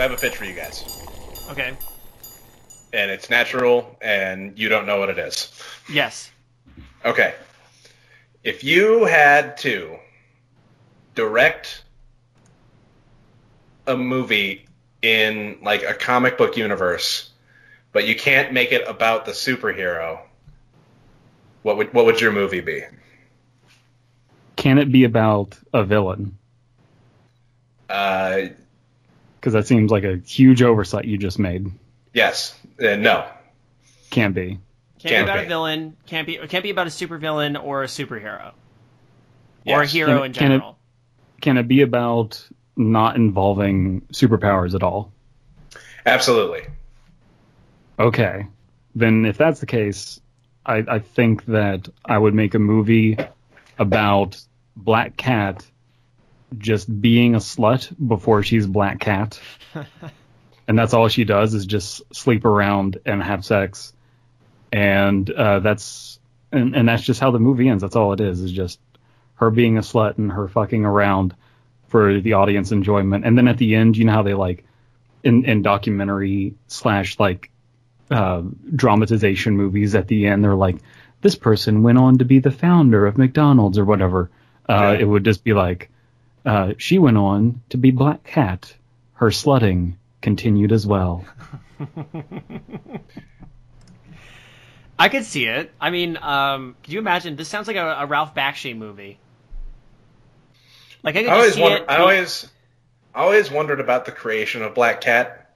So I have a pitch for you guys, Okay. and it's natural, and you don't know what it is. Yes. Okay. If you had to direct a movie in like a comic book universe, but you can't make it about the superhero, what would what would your movie be? Can it be about a villain? Uh, Because that seems like a huge oversight you just made. yes. Uh, no. Can't be. Can't, Can't be about be. a villain. Can't be. Can't be about a supervillain or a superhero. Or a hero Can- in can it- general. Can it be about not involving superpowers at all? Absolutely. Okay. Then if that's the case, I, I think that I would make a movie about Black Cat just being a slut before she's Black Cat. and that's all she does is just sleep around and have sex. And uh, that's and, and that's just how the movie ends. That's all it is, is just her being a slut and her fucking around for the audience enjoyment. And then at the end, you know how they like in, in documentary slash like uh, dramatization movies at the end, they're like, this person went on to be the founder of McDonald's or whatever. Uh, Yeah. It would just be like, uh, she went on to be Black Cat. Her slutting continued as well. I could see it. I mean, um, could you imagine? This sounds like a, a Ralph Bakshi movie. Like I could I always see wonder, it. I always I always wondered about the creation of Black Cat.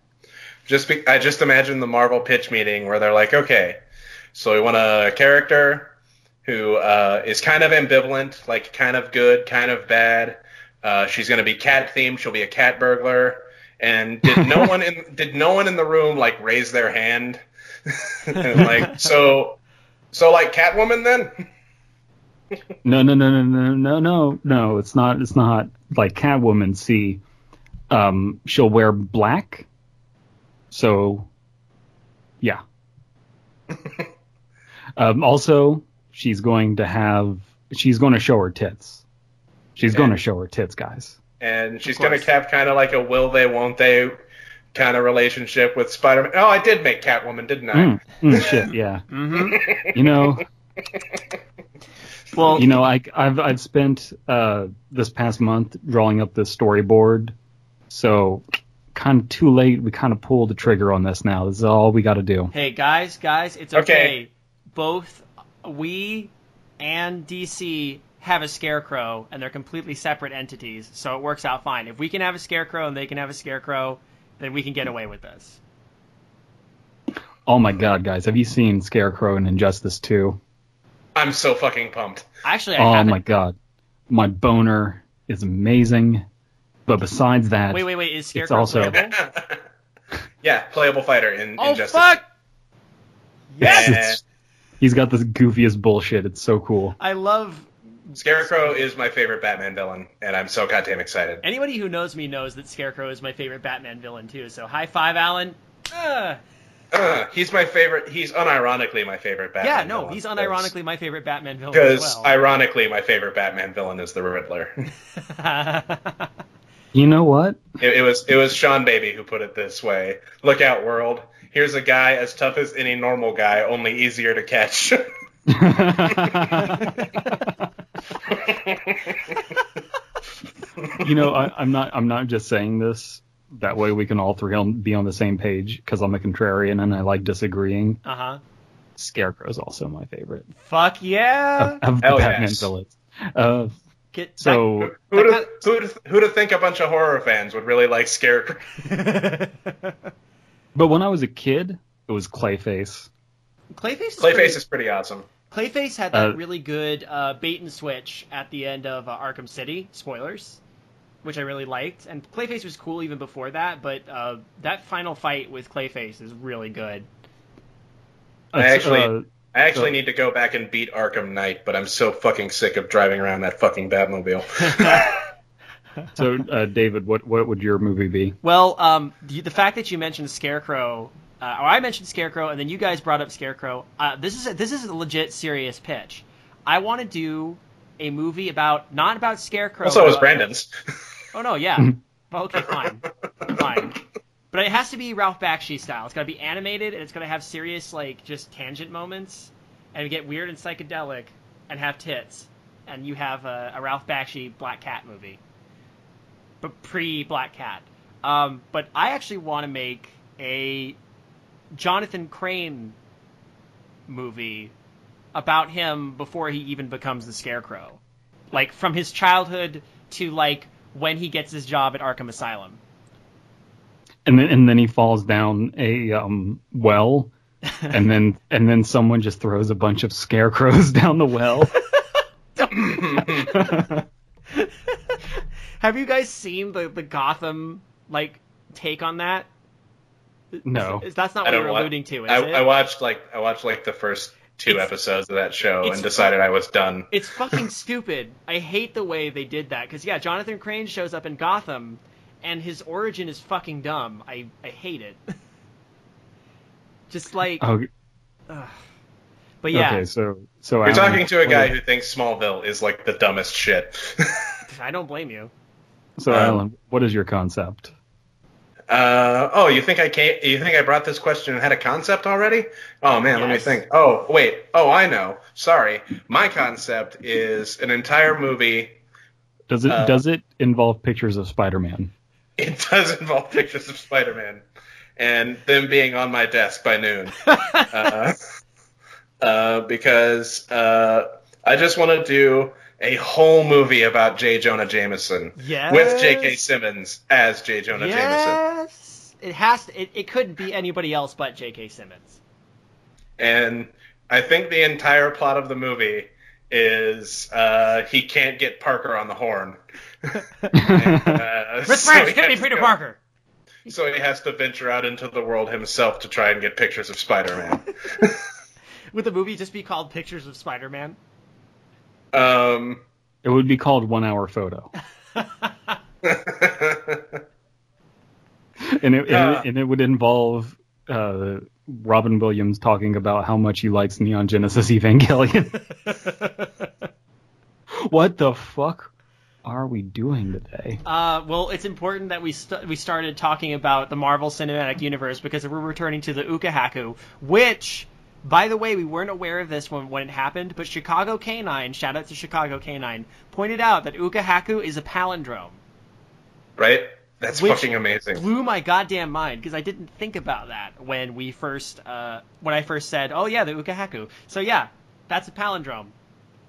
Just be, I just imagine the Marvel pitch meeting where they're like, okay, so we want a character who uh, is kind of ambivalent, like kind of good, kind of bad. Uh, she's going to be cat themed. She'll be a cat burglar. And did no one in did no one in the room like raise their hand? and like so so like Catwoman then? No, no, no, no, no, no, no, no. It's not. It's not like Catwoman. See, um, she'll wear black. So, yeah. um, also, she's going to have. She's going to show her tits. She's going to show her tits, guys. and she's going to have kind of like a will they won't they kind of relationship with Spider-Man. Oh, I did make Catwoman, didn't I? Mm, mm, shit, yeah. Mhm. You know, Well, you know, I, I've I've spent uh, this past month drawing up this storyboard, so kind of too late. We kind of pulled the trigger on this now. This is all we got to do. hey guys, guys, it's okay. Okay. Both we and DC have a scarecrow, and they're completely separate entities, so it works out fine. If we can have a scarecrow and they can have a scarecrow, then we can get away with this. Oh my god, guys, have you seen Scarecrow and Injustice 2? I'm so fucking pumped. Actually, I Oh haven't. my god, my boner is amazing. But besides that, Wait, wait, wait. Is Scarecrow also- playable? yeah, playable fighter in Oh Injustice. fuck! Yes. It's- he's got this goofiest bullshit. It's so cool. I love Scarecrow is my favorite Batman villain, and I'm so goddamn excited. anybody who knows me knows that Scarecrow is my favorite Batman villain too. So high five, Alan. Ugh. Ugh, he's my favorite. He's unironically my favorite Batman. yeah, no, villain. he's unironically my favorite Batman villain Because well. ironically, my favorite Batman villain is the Riddler. You know what? it, it was it was Seanbaby who put it this way. Look out, world! Here's a guy as tough as any normal guy, only easier to catch. you know, I, I'm not. I'm not just saying this. That way, we can all three be on the same page. Because I'm a contrarian and I like disagreeing. uh huh. Scarecrow is also my favorite Fuck yeah. of, of the Hell Batman yes. villains. Uh, Get so Who'd who'd, who'd think a bunch of horror fans would really like Scarecrow? But when I was a kid, it was Clayface. Clayface. Is Clayface pretty- is pretty awesome. Clayface had that Uh, really good uh, bait and switch at the end of uh, Arkham City. Spoilers, which I really liked. And Clayface was cool even before that, but uh, that final fight with Clayface is really good. I actually- uh, I actually So- need to go back and beat Arkham Knight, but I'm so fucking sick of driving around that fucking Batmobile. so, uh, David, what what would your movie be? Well, um, the, the fact that you mentioned Scarecrow, uh, or I mentioned Scarecrow, and then you guys brought up Scarecrow. Uh, this is a, this is a legit serious pitch. I want to do a movie about not about Scarecrow. also, it was Brandon's. Oh no, yeah. Okay, fine, fine. But it has to be Ralph Bakshi style. It's got to be animated and it's going to have serious like just tangent moments and get weird and psychedelic and have tits. And you have a, a Ralph Bakshi Black Cat movie, but pre Black Cat. Um, but I actually want to make a Jonathan Crane movie about him before he even becomes the Scarecrow, like from his childhood to like when he gets his job at Arkham Asylum. And then and then he falls down a um, well, and then and then someone just throws a bunch of scarecrows down the well. Have you guys seen the the Gotham like take on that? No. That's not what don't you're wa- alluding to, is I, it? I watched like I watched like the first two It's- episodes of that show and decided I was done. It's fucking stupid. I hate the way they did that because yeah, Jonathan Crane shows up in Gotham, and his origin is fucking dumb. I I hate it. Just like, Oh, but yeah, okay. So so You're Alan, talking to a guy who thinks Smallville is like the dumbest shit. I don't blame you. So um, Alan, what is your concept? Uh, oh, you think I can't? You think I brought this question and had a concept already? Oh man, let me think. Oh wait. Oh, I know. Sorry. My concept is an entire movie. Does it uh, does it involve pictures of Spider-Man? It does involve pictures of Spider-Man and them being on my desk by noon. uh, uh, because uh, I just want to do a whole movie about J. Jonah Jameson Yes. with J.K. Simmons as J. Jonah Jameson. yes, it has. To, it, it couldn't be anybody else but J.K. Simmons. And I think the entire plot of the movie is uh, he can't get Parker on the horn. Uh, Miss so Branch, give me Peter go- Parker. So he has to venture out into the world himself to try and get pictures of Spider-Man. Would the movie just be called Pictures of Spider-Man? Um, It would be called One Hour Photo, and it, Yeah. and, it, and it would involve uh, Robin Williams talking about how much he likes Neon Genesis Evangelion. what the fuck are we doing today? Uh, well, it's important that we st- we started talking about the Marvel Cinematic Universe because we're returning to the Ukahaku, which, by the way, we weren't aware of this when, when it happened, but Chicago Canine, shout out to Chicago Canine, pointed out that Ukahaku is a palindrome. right? That's Which fucking amazing. It blew my goddamn mind because I didn't think about that when we first uh, when I first said, oh yeah, the Ukahaku. So yeah, that's a palindrome.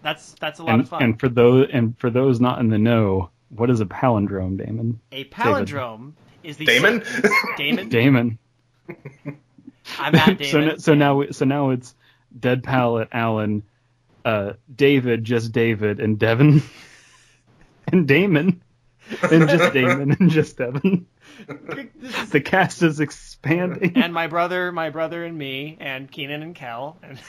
That's that's a lot And, of fun. and for those and for those not in the know, what is a palindrome, Damon? a palindrome is the Damon? Damon. Damon. I'm at Damon. so so now so now it's Dead Palette, Alan, uh, David, just David, and Devin, and Damon, and just Damon, and just Devin. The cast is expanding. and my brother, my brother and me, and Kenan and Kel, and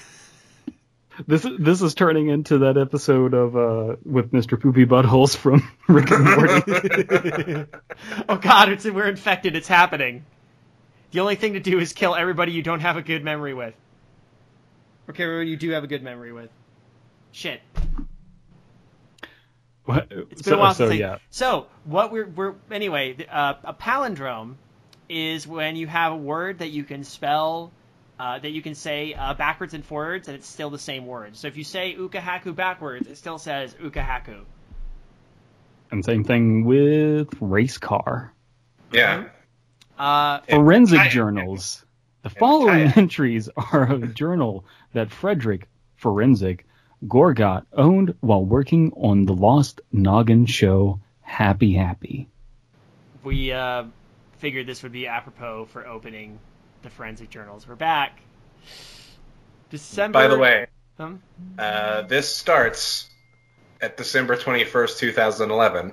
This is this is turning into that episode of uh with Mr. Poopy Buttholes from Rick and Morty. oh god, it's we're infected. It's happening. The only thing to do is kill everybody you don't have a good memory with. Okay, everybody you do have a good memory with. Shit. What- It's been so, a while so since I- yeah, So what we're we're anyway, uh, a palindrome is when you have a word that you can spell. Uh, that you can say uh, backwards and forwards, and it's still the same word. So if you say ukahaku backwards, it still says ukahaku. and same thing with race car. yeah. Uh, Forenzik kayak. journals. The following entries are a journal that Frederick Forenzik Gorgot owned while working on the Lost Noggin show Happy Appy. we uh, figured this would be apropos for opening the Forenzik journals. We're back. December. By the way, Um, uh, this starts at December 21st, 2011,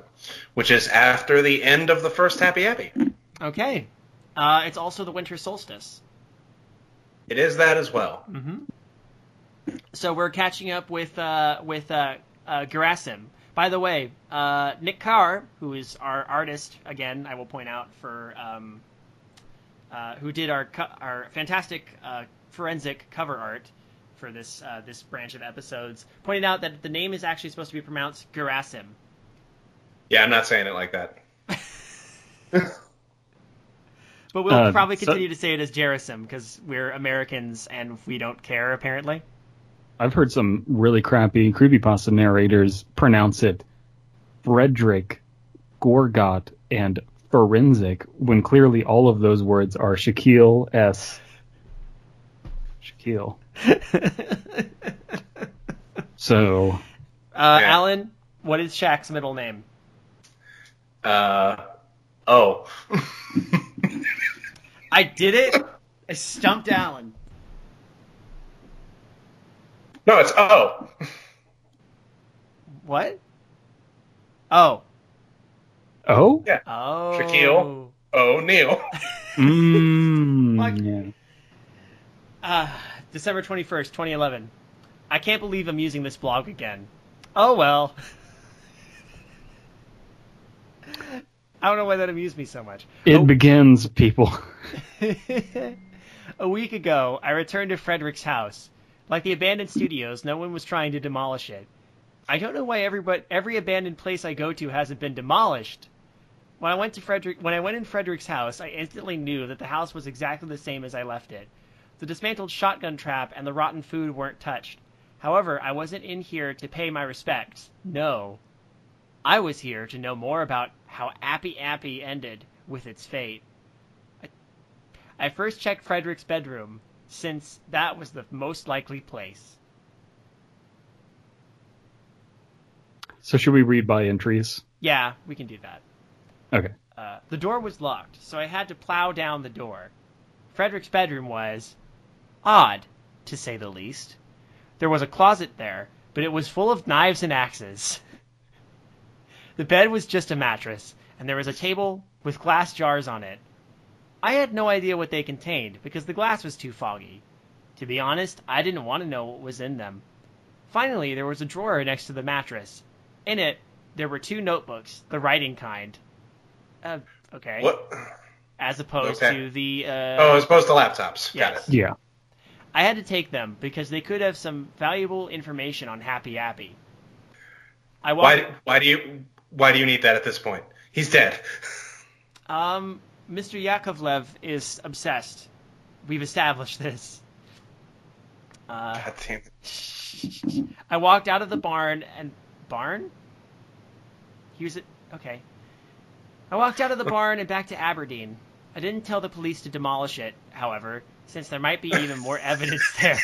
which is after the end of the first Happy Appy. okay. Uh, it's also the winter solstice. It is that as well. So we're catching up with uh, with uh, uh, Gerasim. By the way, uh, Nick Carr, who is our artist again, I will point out for um, uh, who did our co- our fantastic uh, Forenzik cover art for this uh, this branch of episodes, pointed out that the name is actually supposed to be pronounced Gerasim. Yeah, I'm not saying it like that. But we'll Uh, probably so- continue to say it as Jerasim because we're Americans and we don't care apparently. I've heard some really crappy creepypasta narrators pronounce it Frederick, Gorgot, and Forenzik when clearly all of those words are Shaquille S. Shaquille. So Uh, Yeah. Alan, what is Shaq's middle name? Uh, oh. I did it. I stumped Alan. no, it's oh. What? Oh. oh Yeah. Oh. Shaquille. Oh, Neil. mm, Fuck. yeah. Uh, December 21st, 2011. I can't believe I'm using this blog again. Oh well. I don't know why that amused me so much. It Oh. begins, people. a week ago, I returned to Frederick's house. Like the abandoned studios, no one was trying to demolish it. I don't know why everybody, every abandoned place I go to hasn't been demolished. When I went to Frederick, when I went in Frederick's house, I instantly knew that the house was exactly the same as I left it. The dismantled shotgun trap and the rotten food weren't touched. However, I wasn't in here to pay my respects. No. I was here to know more about how Appy Appy ended with its fate. I, I first checked Frederick's bedroom, since that was the most likely place. So should we read by entries? Yeah, we can do that. Okay. Uh, the door was locked, so I had to plow down the door. Frederick's bedroom was odd, to say the least. There was a closet there, but it was full of knives and axes. The bed was just a mattress, and there was a table with glass jars on it. I had no idea what they contained because the glass was too foggy. To be honest, I didn't want to know what was in them. Finally, there was a drawer next to the mattress. In it, there were two notebooks, the writing kind. Uh, okay. What? As opposed Okay. to the. Uh, Oh, as opposed to laptops. Got Yes. it. Yeah. I had to take them because they could have some valuable information on Happy Appy. I walked. Why? Why do you? Why do you need that at this point? He's dead. Um, Mr. Yakovlev is obsessed. We've established this. Uh, God damn it. I walked out of the barn and barn. He was okay. I walked out of the barn and back to Aberdeen. I didn't tell the police to demolish it, however, since there might be even more evidence there.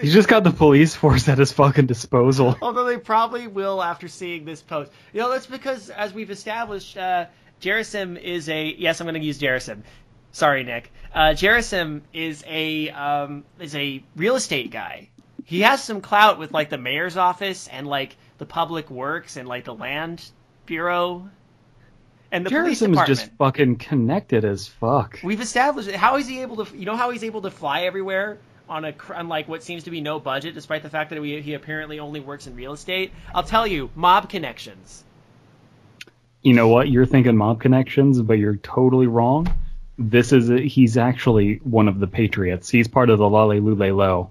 He's just got the police force at his fucking disposal. Although they probably will after seeing this post. You know, that's because, as we've established, uh, Jerasim is a. Yes, I'm going to use Jerasim. Sorry, Nick. Uh, Jerasim is a um, is a real estate guy. He has some clout with like the mayor's office and like the public works and like the land bureau and the police Jerasim is just fucking connected as fuck. We've established it. How is he able to? You know how he's able to fly everywhere on a cr- on like what seems to be no budget, despite the fact that we, he apparently only works in real estate. I'll tell you, mob connections. You know what? You're thinking mob connections, but you're totally wrong. This is a, he's actually one of the patriots. He's part of the Lale Lule Lo.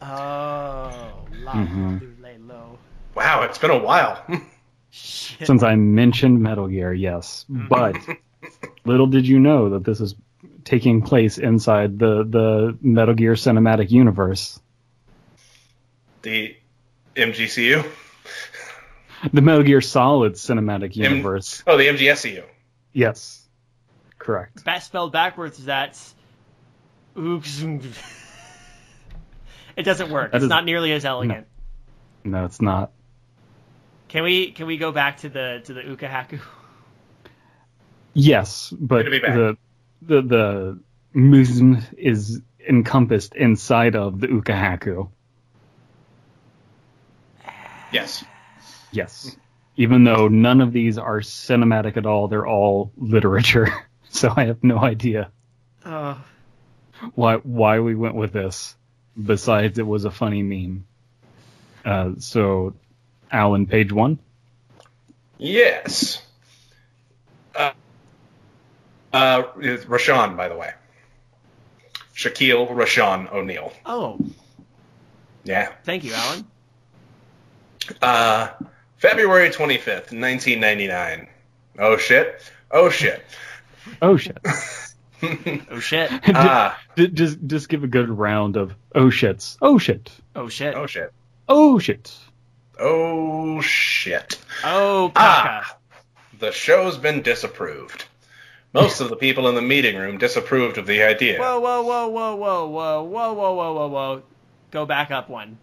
Oh, la Mhm. lule lo. Wow, it's been a while. Since I mentioned Metal Gear, yes. But little did you know that this is taking place inside the the Metal Gear cinematic universe. the MGCU. The Metal Gear Solid cinematic M- universe. Oh, the MGSCU. yes. Correct. Bat spelled backwards. That's. Oops. it doesn't work. That it's is- not nearly as elegant. No, it's not. Can we can we go back to the to the Ukahaku? Yes, but be back. the the the musm is encompassed inside of the ukahaku. Yes. Yes. Even though none of these are cinematic at all, they're all literature. So I have no idea Oh, why why we went with this. Besides, it was a funny meme. Uh, so, Alan, page one. Yes. Uh, uh, it's Rashawn, by the way. Shaquille Rashawn O'Neal. oh, Yeah. thank you, Alan. Uh, February 25th, 1999. Oh shit. Oh shit. Oh shit. Oh shit. ah, D- just just give a good round of oh shits. Oh shit. Oh shit. oh shit. Oh shit. Oh shit. Oh caca. Ah, the show's been disapproved. Most of the people in the meeting room disapproved of the idea. Whoa, whoa, whoa, whoa, whoa, whoa, whoa, whoa, whoa, whoa, whoa. Go back up one.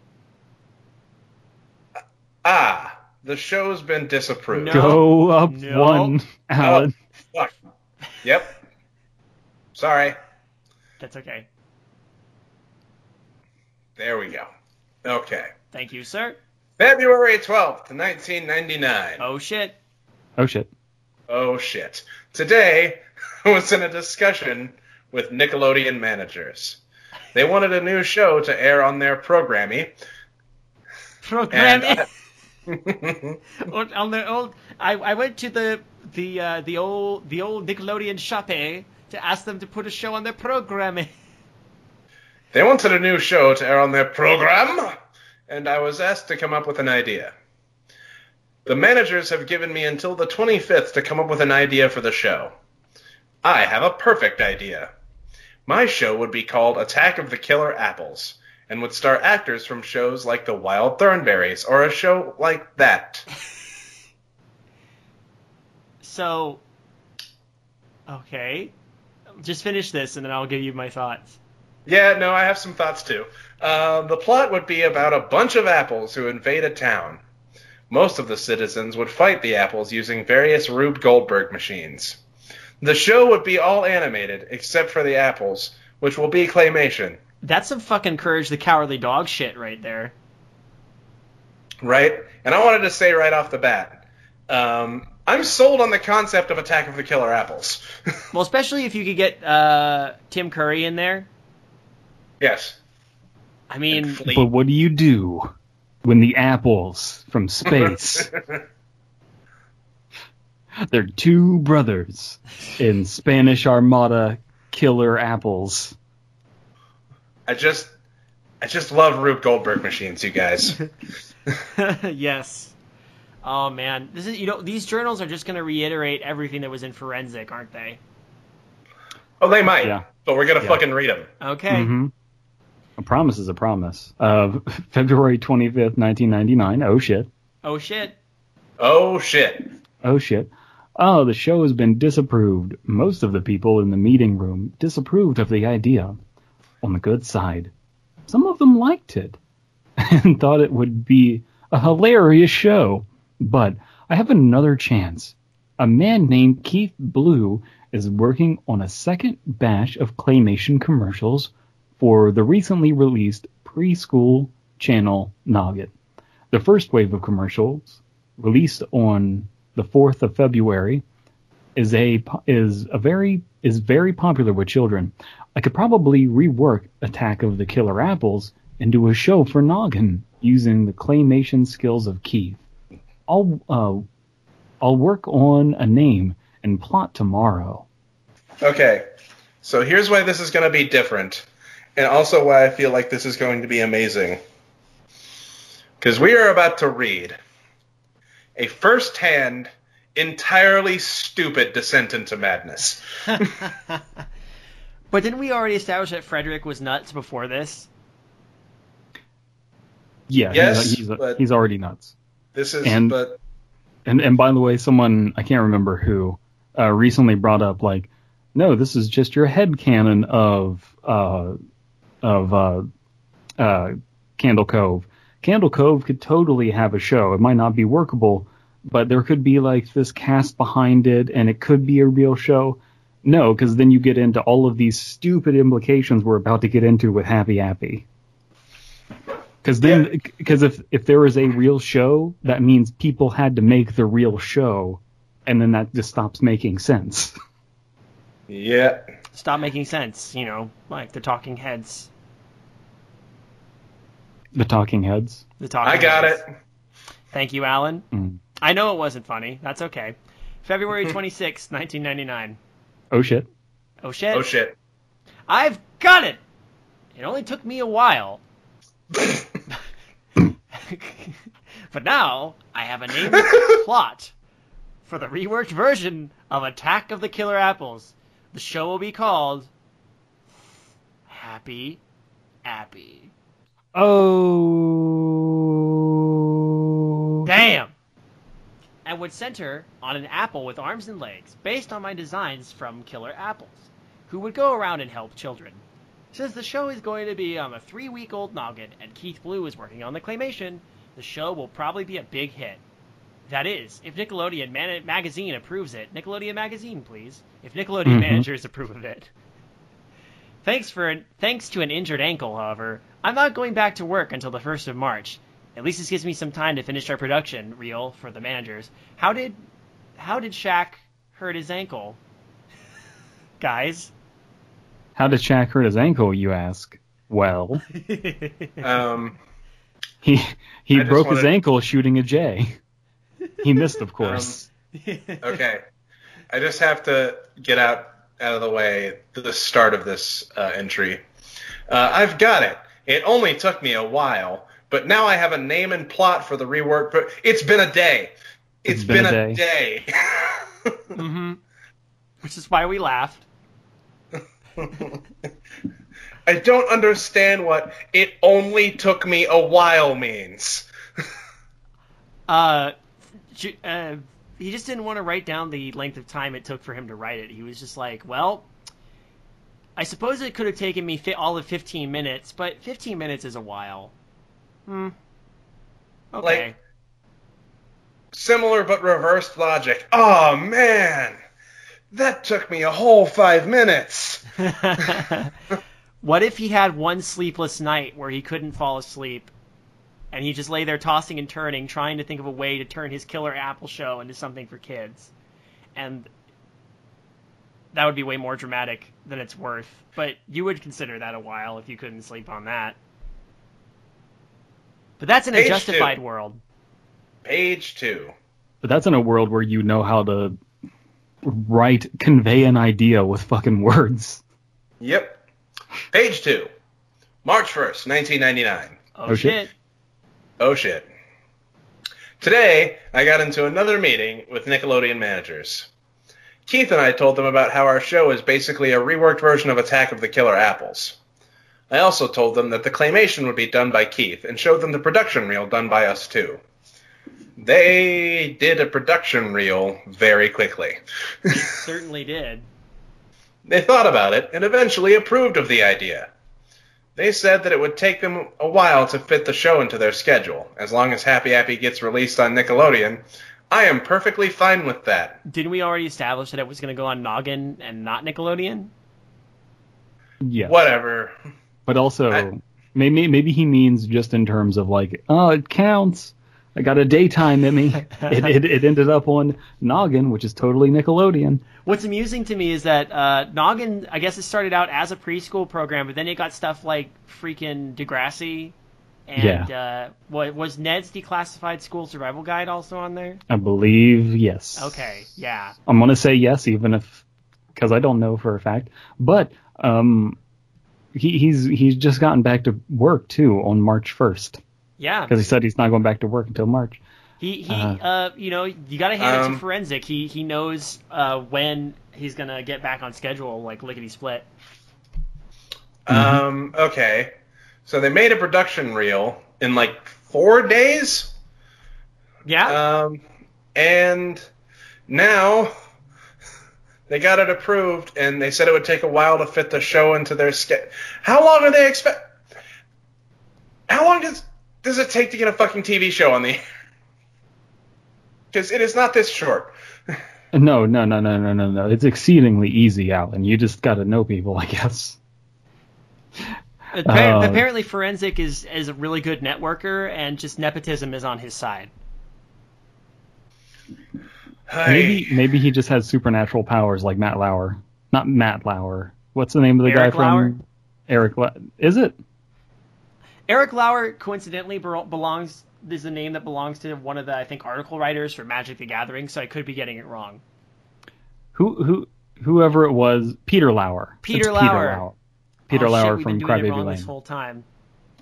Ah, the show's been disapproved. No. Go up No. one, Alan. Fuck. Yep. Sorry. That's okay. There we go. Okay. Thank you, sir. February 12th, 1999. Oh shit. Oh shit. Oh shit. Today I was in a discussion with Nickelodeon managers. They wanted a new show to air on their programming. Program And, it. on, on the old, I, I went to the the uh, the old the old Nickelodeon shop eh, to ask them to put a show on their programming. They wanted a new show to air on their program, and I was asked to come up with an idea. The managers have given me until the 25th to come up with an idea for the show. I have a perfect idea. My show would be called Attack of the Killer Apples, and would star actors from shows like The Wild Thornberrys or a show like that. So, okay, just finish this and then I'll give you my thoughts. Yeah, no, I have some thoughts too. Uh, the plot would be about a bunch of apples who invade a town. Most of the citizens would fight the apples using various Rube Goldberg machines. The show would be all animated, except for the apples, which will be claymation, That's some fucking courage the cowardly dog shit right there. right? And I wanted to say right off the bat, um, I'm sold on the concept of Attack of the Killer Apples. Well, especially if you could get uh, Tim Curry in there. yes. I mean, But what do you do when the apples from space? They're two brothers in Spanish Armada killer apples. I just, I just love Rube Goldberg machines, you guys. yes. Oh man, this is you know these journals are just going to reiterate everything that was in Forenzik, aren't they? Oh, they might, Yeah. but we're gonna Yeah. fucking read them. Okay. hmm A promise is a promise. Uh, February 25th, 1999. Oh shit. Oh shit. Oh shit. Oh shit. Oh, the show has been disapproved. Most of the people in the meeting room disapproved of the idea. On the good side, some of them liked it and thought it would be a hilarious show. But I have another chance. A man named Keith Blue is working on a second batch of claymation commercials for the recently released preschool channel Noggin. The first wave of commercials, released on the 4th of February, is a is a very is very popular with children. I could probably rework Attack of the Killer Apples into a show for Noggin using the claymation skills of Keith. I'll uh, I'll work on a name and plot tomorrow. Okay. So here's why this is going to be different, and also why I feel like this is going to be amazing. Because we are about to read a first-hand, entirely stupid descent into madness. But didn't we already establish that Frederick was nuts before this? Yeah, Yes, he's, he's, but- he's already nuts. This is, And- but And and by the way, someone I can't remember who uh, recently brought up like, no, this is just your head canon of uh, of uh, uh, Candle Cove. Candle Cove could totally have a show. It might not be workable, but there could be like this cast behind it, and it could be a real show. No, because then you get into all of these stupid implications we're about to get into with Happy Appy. Because then, because if if there is a real show, that means people had to make the real show, and then that just stops making sense. yeah. Stop making sense, you know, like the Talking Heads. The Talking Heads. The Talking I got Heads. it. Thank you, Alan. Mm. I know it wasn't funny. That's okay. February 26, 1999. Oh shit! Oh shit. Oh shit. I've got it. It only took me a while. but now I have a name and plot for the reworked version of Attack of the Killer Apples. The show will be called Happy Appy. Oh. Damn! And would center on an apple with arms and legs, based on my designs from Killer Apples, who would go around and help children. Since the show is going to be on a three week old noggin and Keith Blue is working on the claymation, the show will probably be a big hit. That is, if Nickelodeon Man- Magazine approves it. Nickelodeon Magazine, please. If Nickelodeon Mhm. managers approve of it. Thanks for thanks to an injured ankle, however, I'm not going back to work until the first of March. At least this gives me some time to finish our production reel for the managers. How did how did Shaq hurt his ankle? Guys. How did Shaq hurt his ankle, you ask? Well, Um, he he I just broke his ankle shooting a J. He missed, of course. okay. I just have to get out out of the way the start of this uh, entry. Uh, I've got it. It only took me a while, but now I have a name and plot for the rework. But it's been a day. it's been, a day. hmm Which is why we laughed. I don't understand what it only took me a while means. Uh, uh, he just didn't want to write down the length of time it took for him to write it. He was just like, well, I suppose it could have taken me fi- all of 15 minutes, but 15 minutes is a while. Hmm. Okay. Like- Similar but reversed logic. Oh man, that took me a whole five minutes. what if he had one sleepless night where he couldn't fall asleep and he just lay there tossing and turning trying to think of a way to turn his killer apple show into something for kids and that would be way more dramatic than it's worth but you would consider that a while if you couldn't sleep on that but that's in a Page two. justified world Page two. But that's in a world where you know how to write, convey an idea with fucking words. Yep. Page two. March 1st, 1999. oh, Oh, shit. shit Oh shit. Today, I got into another meeting with Nickelodeon managers. Keith and I told them about how our show is basically a reworked version of Attack of the Killer Apples. I also told them that the claymation would be done by Keith and showed them the production reel done by us too. They did a production reel very quickly. They certainly did They thought about it and eventually approved of the idea. They said that it would take them a while to fit the show into their schedule. As long as Happy Appy gets released on Nickelodeon, I am perfectly fine with that. didn't we already establish that it was going to go on noggin and not nickelodeon Yeah. Whatever. But also, I- maybe maybe he means just in terms of like, oh, it counts. I got a daytime Emmy. it, it it ended up on Noggin, which is totally Nickelodeon. What's amusing to me is that uh, Noggin, I guess it started out as a preschool program, but then it got stuff like freaking Degrassi, and uh, what was Ned's Declassified School Survival Guide also on there? I believe yes. Okay, yeah, I'm gonna say yes, even if because I don't know for a fact. But um, he, he's he's just gotten back to work too on March 1st yeah. because he said he's not going back to work until March. He he, Uh, uh, you know, you got to hand it Um, to Forenzik. He he knows uh, when he's gonna get back on schedule, like lickety split. Um, okay. So they made a production reel in like four days? Yeah, Um, and now they got it approved, and they said it would take a while to fit the show into their schedule. How long are they expect? How long does does it take to get a fucking TV show on the air? Because it is not this short. No, no, no, no, no, no, no. It's exceedingly easy, Alan. You just got to know people, I guess. Appar- uh, apparently Forenzik is is a really good networker, and just nepotism is on his side. Maybe maybe he just has supernatural powers like Matt Lauer. Not Matt Lauer. What's the name of the Eric guy from Lauer? Eric? La- is it? Eric Lauer coincidentally bero- belongs is the name that belongs to one of the I think article writers for Magic the Gathering, so I could be getting it wrong. Who who whoever it was? Peter Lauer. Peter It's Lauer. Peter oh, Lauer shit, from been doing Crybaby Lane. this whole time.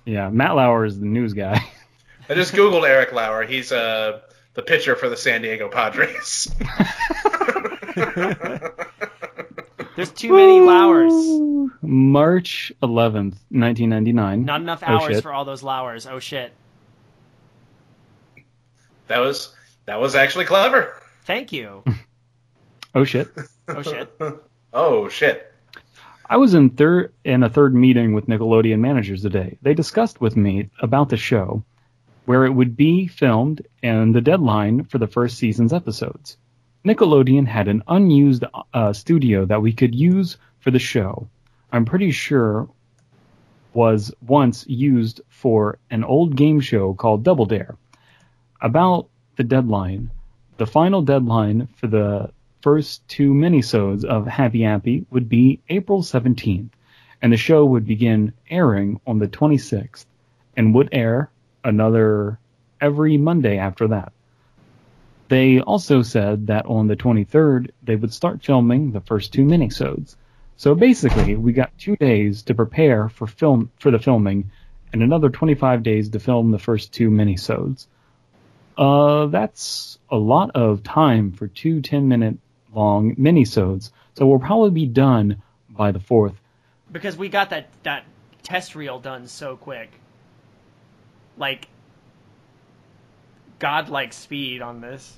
Yeah, Matt Lauer is the news guy. I just googled Eric Lauer. He's a the pitcher for the San Diego Padres. There's too many Lauers. March 11th, 1999. Not enough Oh, hours shit. for all those Lauers. Oh shit. that was that was actually clever. Thank you. Oh shit. Oh shit. Oh shit. I was in third in a third meeting with Nickelodeon managers today. They discussed with me about the show, where it would be filmed and the deadline for the first season's episodes. Nickelodeon had an unused uh, studio that we could use for the show. I'm pretty sure was once used for an old game show called Double Dare. About the deadline, the final deadline for the first two minisodes of Happy Appy would be April 17th, and the show would begin airing on the 26th, and would air another every Monday after that. They also said that on the 23rd they would start filming the first two minisodes. So basically, we got two days to prepare for film for the filming, and another 25 days to film the first two minisodes. Uh, that's a lot of time for two 10 minute long minisodes. So we'll probably be done by the fourth. Because we got that that test reel done so quick. Like godlike speed on this.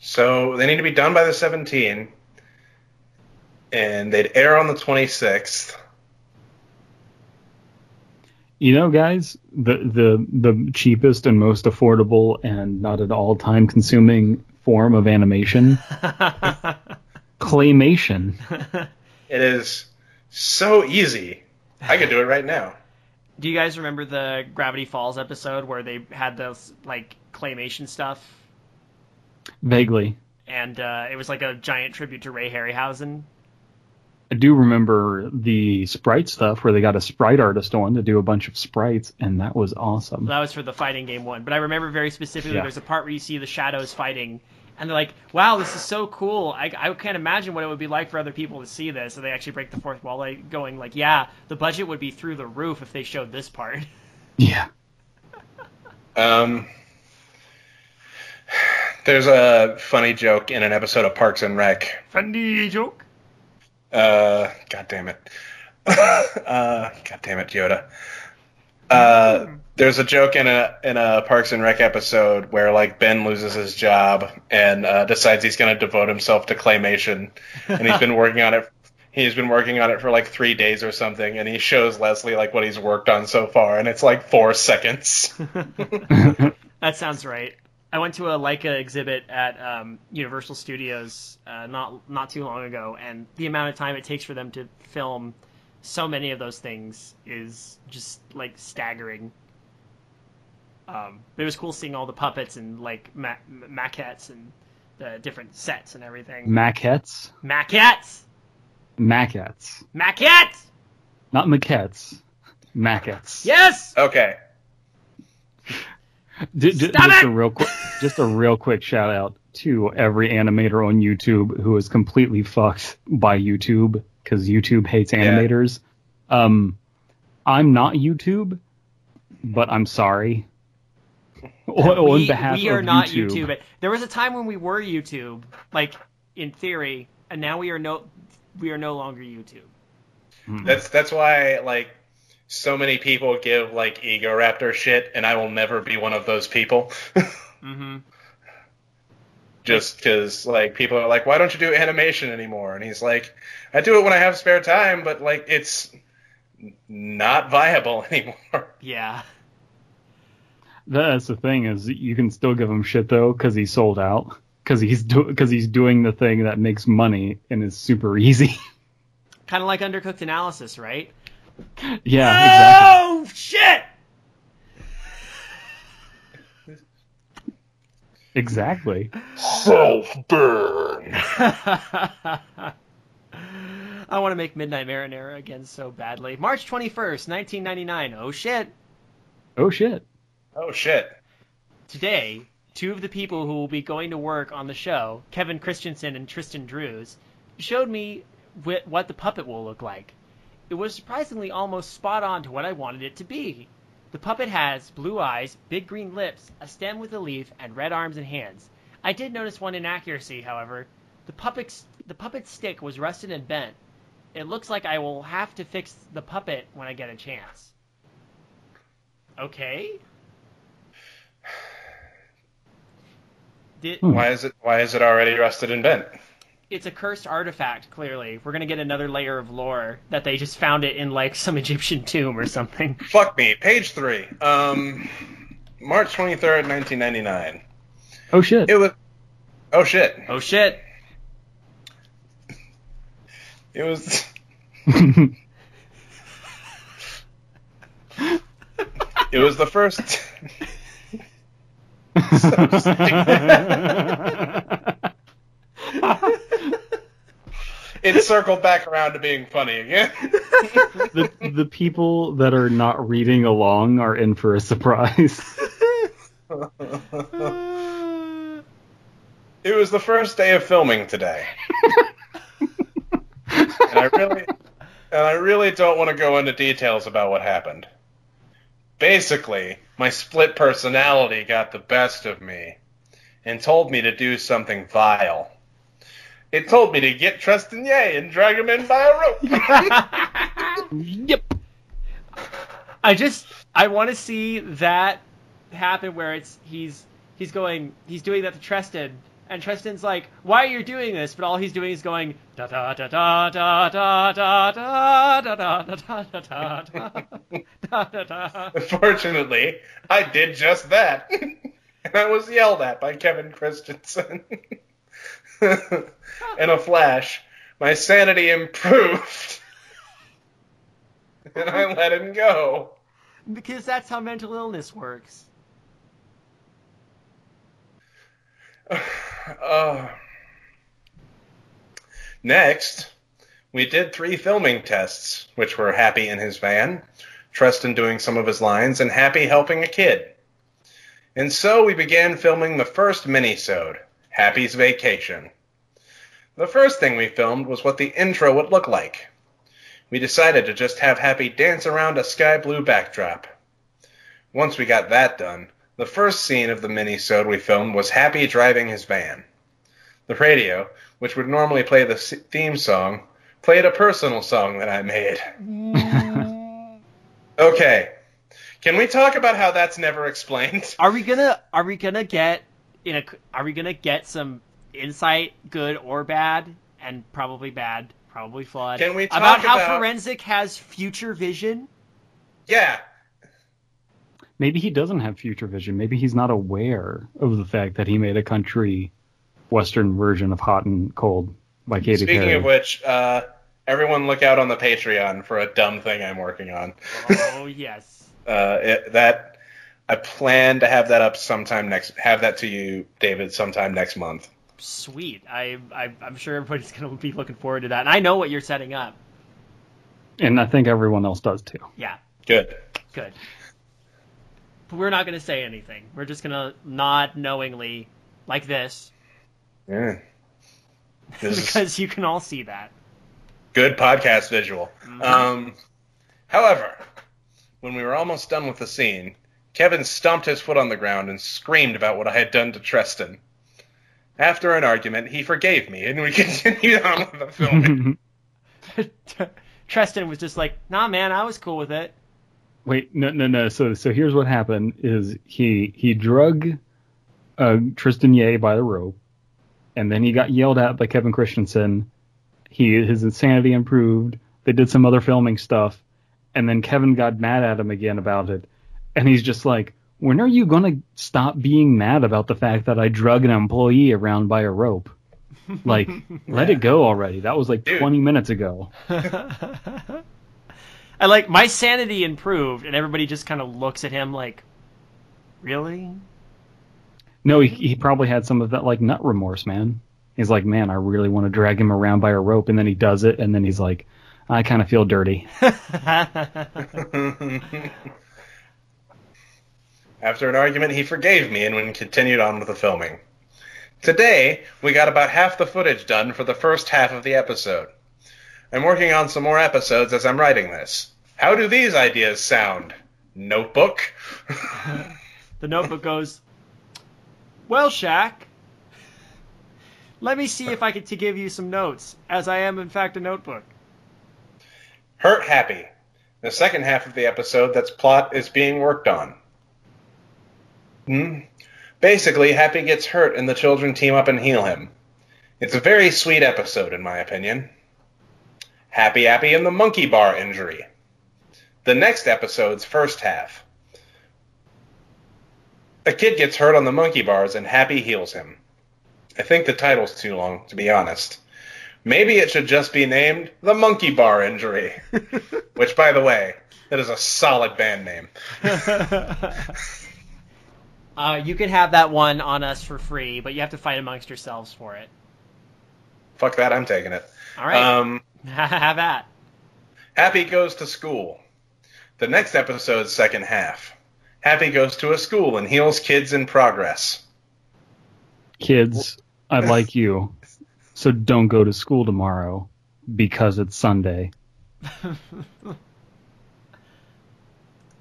So they need to be done by the 17th, and they'd air on the 26th. You know, guys, the the the cheapest and most affordable and not at all time consuming form of animation, claymation. It is so easy. I could do it right now. Do you guys remember the Gravity Falls episode where they had those like claymation stuff Vaguely, and uh, it was like a giant tribute to Ray Harryhausen? I do remember the sprite stuff where they got a sprite artist on to do a bunch of sprites, and that was awesome. That was for the fighting game one. But I remember very specifically Yeah. there's a part where you see the shadows fighting, and they're like, wow, this is so cool. I, I can't imagine what it would be like for other people to see this. So they actually break the fourth wall, like going like, yeah, the budget would be through the roof if they showed this part. Yeah. Um, there's a funny joke in an episode of Parks and Rec. Funny joke. Uh, God damn it. uh, God damn it, Yoda. Uh, there's a joke in a in a Parks and Rec episode where like Ben loses his job and uh, decides he's going to devote himself to claymation, and he's been working on it. He's been working on it for like three days or something, and he shows Leslie like what he's worked on so far, and it's like four seconds. That sounds right. I went to a Laika exhibit at um, Universal Studios uh, not not too long ago, and the amount of time it takes for them to film so many of those things is just like staggering. Um, it was cool seeing all the puppets and like ma- maquettes and the different sets and everything. Maquettes? maquettes, Maquettes. maquettes. Not maquettes. Maquettes. Yes. Okay. J- j- Stop just it! a real quick, just a real quick shout out to every animator on YouTube who is completely fucked by YouTube because YouTube hates animators. Um, I'm not YouTube, but I'm sorry. O- on we, behalf we are of not YouTube, YouTube. There was a time when we were YouTube, like in theory, and now we are no we are no longer YouTube. That's that's why like so many people give like Ego Raptor shit, and I will never be one of those people. hmm Just because like people are like, why don't you do animation anymore? And he's like, I do it when I have spare time, but like it's not viable anymore. Yeah. That's the thing is you can still give him shit though because he sold out because he's do because he's doing the thing that makes money and is super easy. Kind of like undercooked analysis, right? yeah, Oh shit! exactly. Exactly. Self burn. I want to make Midnight Marinara again so badly. March 21st, 1999. Oh shit. Oh shit. Oh shit. Today, two of the people who will be going to work on the show, Kevin Christensen and Tristan Drews, showed me wh- what the puppet will look like. It was surprisingly almost spot on to what I wanted it to be. The puppet has blue eyes, big green lips, a stem with a leaf, and red arms and hands. I did notice one inaccuracy, however. The puppet's, the puppet's stick was rusted and bent. It looks like I will have to fix the puppet when I get a chance. Okay. Did, Why is it why is it already rusted and bent? it's a cursed artifact, clearly. We're gonna get another layer of lore that they just found it in like some Egyptian tomb or something. Fuck me. Page three. Um, March twenty third, nineteen ninety nine. Oh shit. It was. Oh shit! Oh shit! It was. It was the first. It circled back around to being funny again. the the people that are not reading along are in for a surprise. It was the first day of filming today. and I really and I really don't want to go into details about what happened. Basically, my split personality got the best of me and told me to do something vile. It told me to get Tristan Ye and drag him in by a rope. yep. I just I want to see that happen where it's he's he's going he's doing that to Tristan and Tristan's like why are you doing this but all he's doing is going da da da da da da da da da da da da da da da da da Fortunately, I did just that. and I was yelled at by Kevin Christensen. In a flash, my sanity improved. and I let him go. because that's how mental illness works. Uh, next, we did three filming tests, which were Happy in his van, Tristan doing some of his lines, and Happy helping a kid. And so we began filming the first mini-sode, Happy's Vacation. The first thing we filmed was what the intro would look like. We decided to just have Happy dance around a sky blue backdrop. Once we got that done, the first scene of the mini-sode we filmed was Happy driving his van. The radio, which would normally play the theme song, played a personal song that I made. Mm. Okay. Can we talk about how that's never explained? Are we gonna are we gonna get in a are we gonna get some insight, good or bad, and probably bad, probably flawed, Can we talk about how about- Forenzik has future vision? Yeah. Maybe he doesn't have future vision. Maybe he's not aware of the fact that he made a country western version of Hot and Cold by Katy Speaking Perry. of which, uh, everyone look out on the Patreon for a dumb thing I'm working on. Oh yes. Uh, it, that I plan to have that up sometime next. Have that to you, David, sometime next month. Sweet. I, I I'm sure everybody's gonna be looking forward to that. And I know what you're setting up. and I think everyone else does too. Yeah. Good. Good. But we're not gonna say anything. We're just gonna nod knowingly, like this, Yeah. This is because you can all see that. Good podcast visual. Um, however, when we were almost done with the scene, Kevin stomped his foot on the ground and screamed about what I had done to Tristan. After an argument, he forgave me, and we continued on with the filming. Tristan was just like, "Nah, man, I was cool with it." Wait, no, no, no. So, so here's what happened: is he he drug uh, Tristan Ye by the rope, and then he got yelled at by Kevin Christensen. He his insanity improved. They did some other filming stuff, and then Kevin got mad at him again about it, and he's just like, "When are you gonna stop being mad about the fact that I drug an employee around by a rope? Like, let it go already. That was like Dude. 20 minutes ago." I like my sanity improved, and everybody just kind of looks at him like, "Really?" No, he, he probably had some of that like nut remorse, man. He's like, man, I really want to drag him around by a rope, and then he does it, and then he's like, I kind of feel dirty. After an argument, he forgave me and we continued on with the filming. Today, we got about half the footage done for the first half of the episode. I'm working on some more episodes as I'm writing this. How do these ideas sound? notebook. The notebook goes, Well, Shaq, let me see if I can give you some notes, as I am in fact a notebook. Hurt Happy. The second half of the episode that's plot is being worked on. Hmm. Basically, Happy gets hurt and the children team up and heal him. It's a very sweet episode, in my opinion. Happy Appy and the monkey bar injury. The next episode's first half. A kid gets hurt on the monkey bars and Happy heals him. I think the title's too long, to be honest. Maybe it should just be named The Monkey Bar Injury. Which, by the way, that is a solid band name. uh, you can have that one on us for free, but you have to fight amongst yourselves for it. Fuck that, I'm taking it. All right. Um, have that. Happy goes to school. The next episode's second half. Happy goes to a school and heals kids in progress. Kids, I like you. So don't go to school tomorrow because it's Sunday.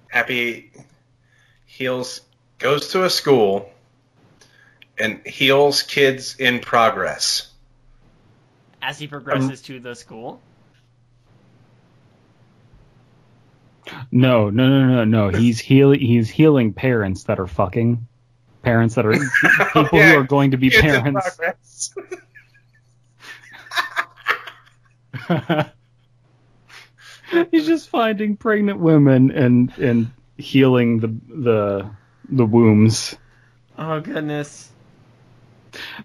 Happy heals, goes to a school and heals kids in progress. As he progresses to the school. No, no, no, no, no. He's healing. He's healing parents that are fucking. Parents that are people Yeah, who are going to be parents. He's just finding pregnant women and and healing the the the wombs. Oh goodness.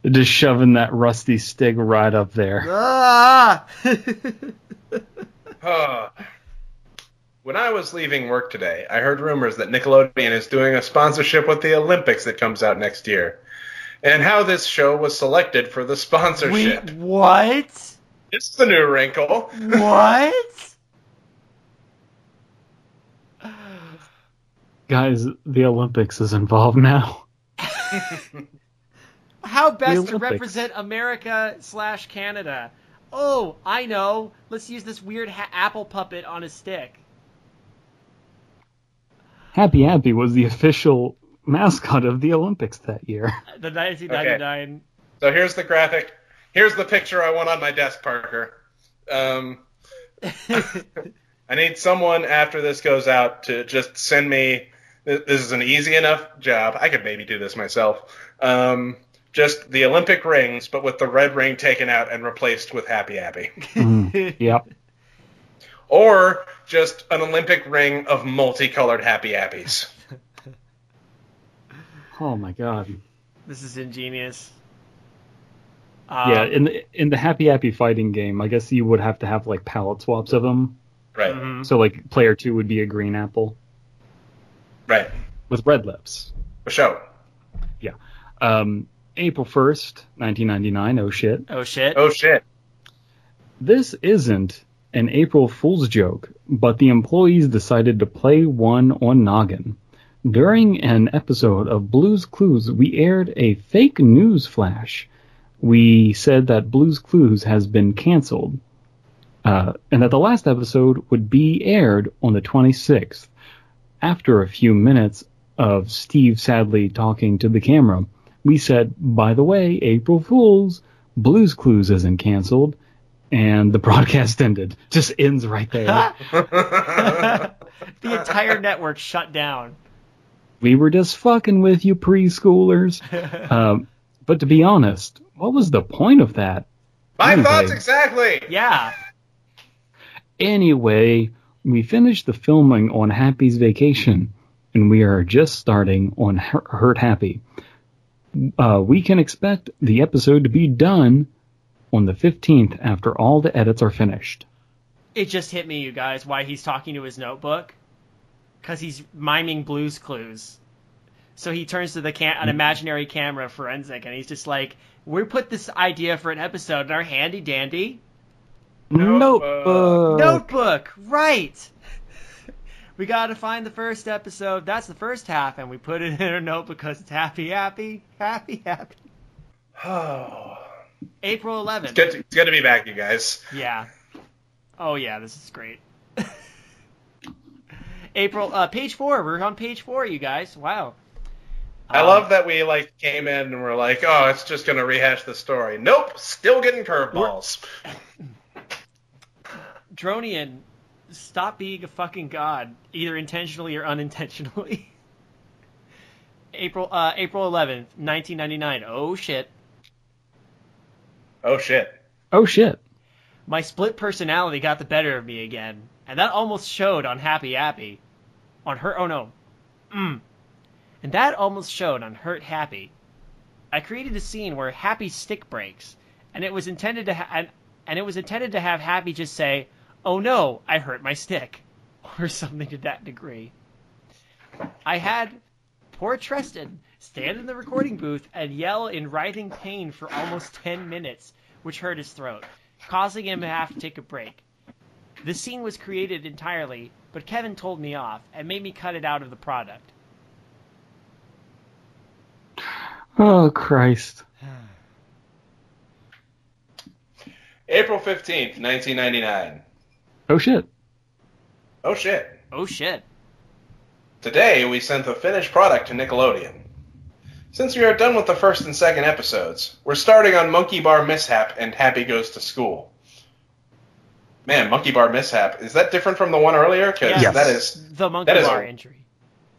Just shoving that rusty stick right up there. Ah! When I was leaving work today, I heard rumors that Nickelodeon is doing a sponsorship with the Olympics that comes out next year, and how this show was selected for the sponsorship. Wait, what? It's the new wrinkle. What? Guys, the Olympics is involved now. How best to represent America slash Canada? Oh, I know. Let's use this weird ha- apple puppet on a stick. Happy Appy was the official mascot of the Olympics that year. The 1999. So here's the graphic. Here's the picture I want on my desk, Parker. Um, I need someone after this goes out to just send me. This is an easy enough job. I could maybe do this myself. Um, just the Olympic rings, but with the red ring taken out and replaced with Happy Appy. Mhm. Yep. Or just an Olympic ring of multicolored Happy Appies. Oh my god. This is ingenious. Um, yeah, in the in the Happy Appy fighting game, I guess you would have to have like palette swaps of them. Right, mhm. So like player two would be a green apple right. with red lips. For sure. Yeah. Um, April first, nineteen ninety nine. Oh shit. Oh shit. Oh shit. This isn't an April Fool's joke, but the employees decided to play one on Noggin. During an episode of Blues Clues, we aired a fake news flash. We said that Blues Clues has been canceled, uh, and that the last episode would be aired on the 26th. After a few minutes of Steve sadly talking to the camera, we said, by the way, April Fools, Blues Clues isn't canceled, and the broadcast ended. Just ends right there. the entire network shut down. we were just fucking with you preschoolers. Um, but to be honest, what was the point of that? My Anyway. thoughts exactly. Yeah. Anyway, we finished the filming on Happy's Vacation, and we are just starting on Hurt Happy. Uh, we can expect the episode to be done on the 15th after all the edits are finished. It just hit me, you guys, why he's talking to his notebook. Because he's miming Blues Clues. So he turns to the cam- an imaginary camera Forenzik, and he's just like, "We put this idea for an episode in our handy dandy Notebook. Notebook. notebook, right? we gotta find the first episode. That's the first half, and we put it in our notebook because it's happy, happy, happy, happy. Oh. April 11th. It's good, to, it's good to be back, you guys. Yeah. Oh yeah, this is great. April, uh, page four. We're on page four, you guys. Wow. I Um, love that we like came in and we're like, oh, it's just gonna rehash the story. Nope, still getting curveballs. Dronian, stop being a fucking god, either intentionally or unintentionally. April, uh, April 11th, 1999. Oh shit. Oh shit. Oh shit. My split personality got the better of me again, and that almost showed on Happy Appy. On her, oh no. Mm. And that almost showed on Hurt Happy. I created a scene where Happy's stick breaks, and it was intended to ha- and, and it was intended to have Happy just say, "Oh no, I hurt my stick," or something to that degree. I had poor Tristan stand in the recording booth and yell in writhing pain for almost 10 minutes, which hurt his throat, causing him to have to take a break. The scene was created entirely, but Kevin told me off and made me cut it out of the product. Oh Christ. April 15th, 1999. Oh shit. Oh shit. Oh shit. Today we sent the finished product to Nickelodeon. Since we are done with the first and second episodes, we're starting on Monkey Bar Mishap and Happy Goes to School. Man, Monkey Bar Mishap, is that different from the one earlier? Because Yes. that is, The monkey that is bar a- injury.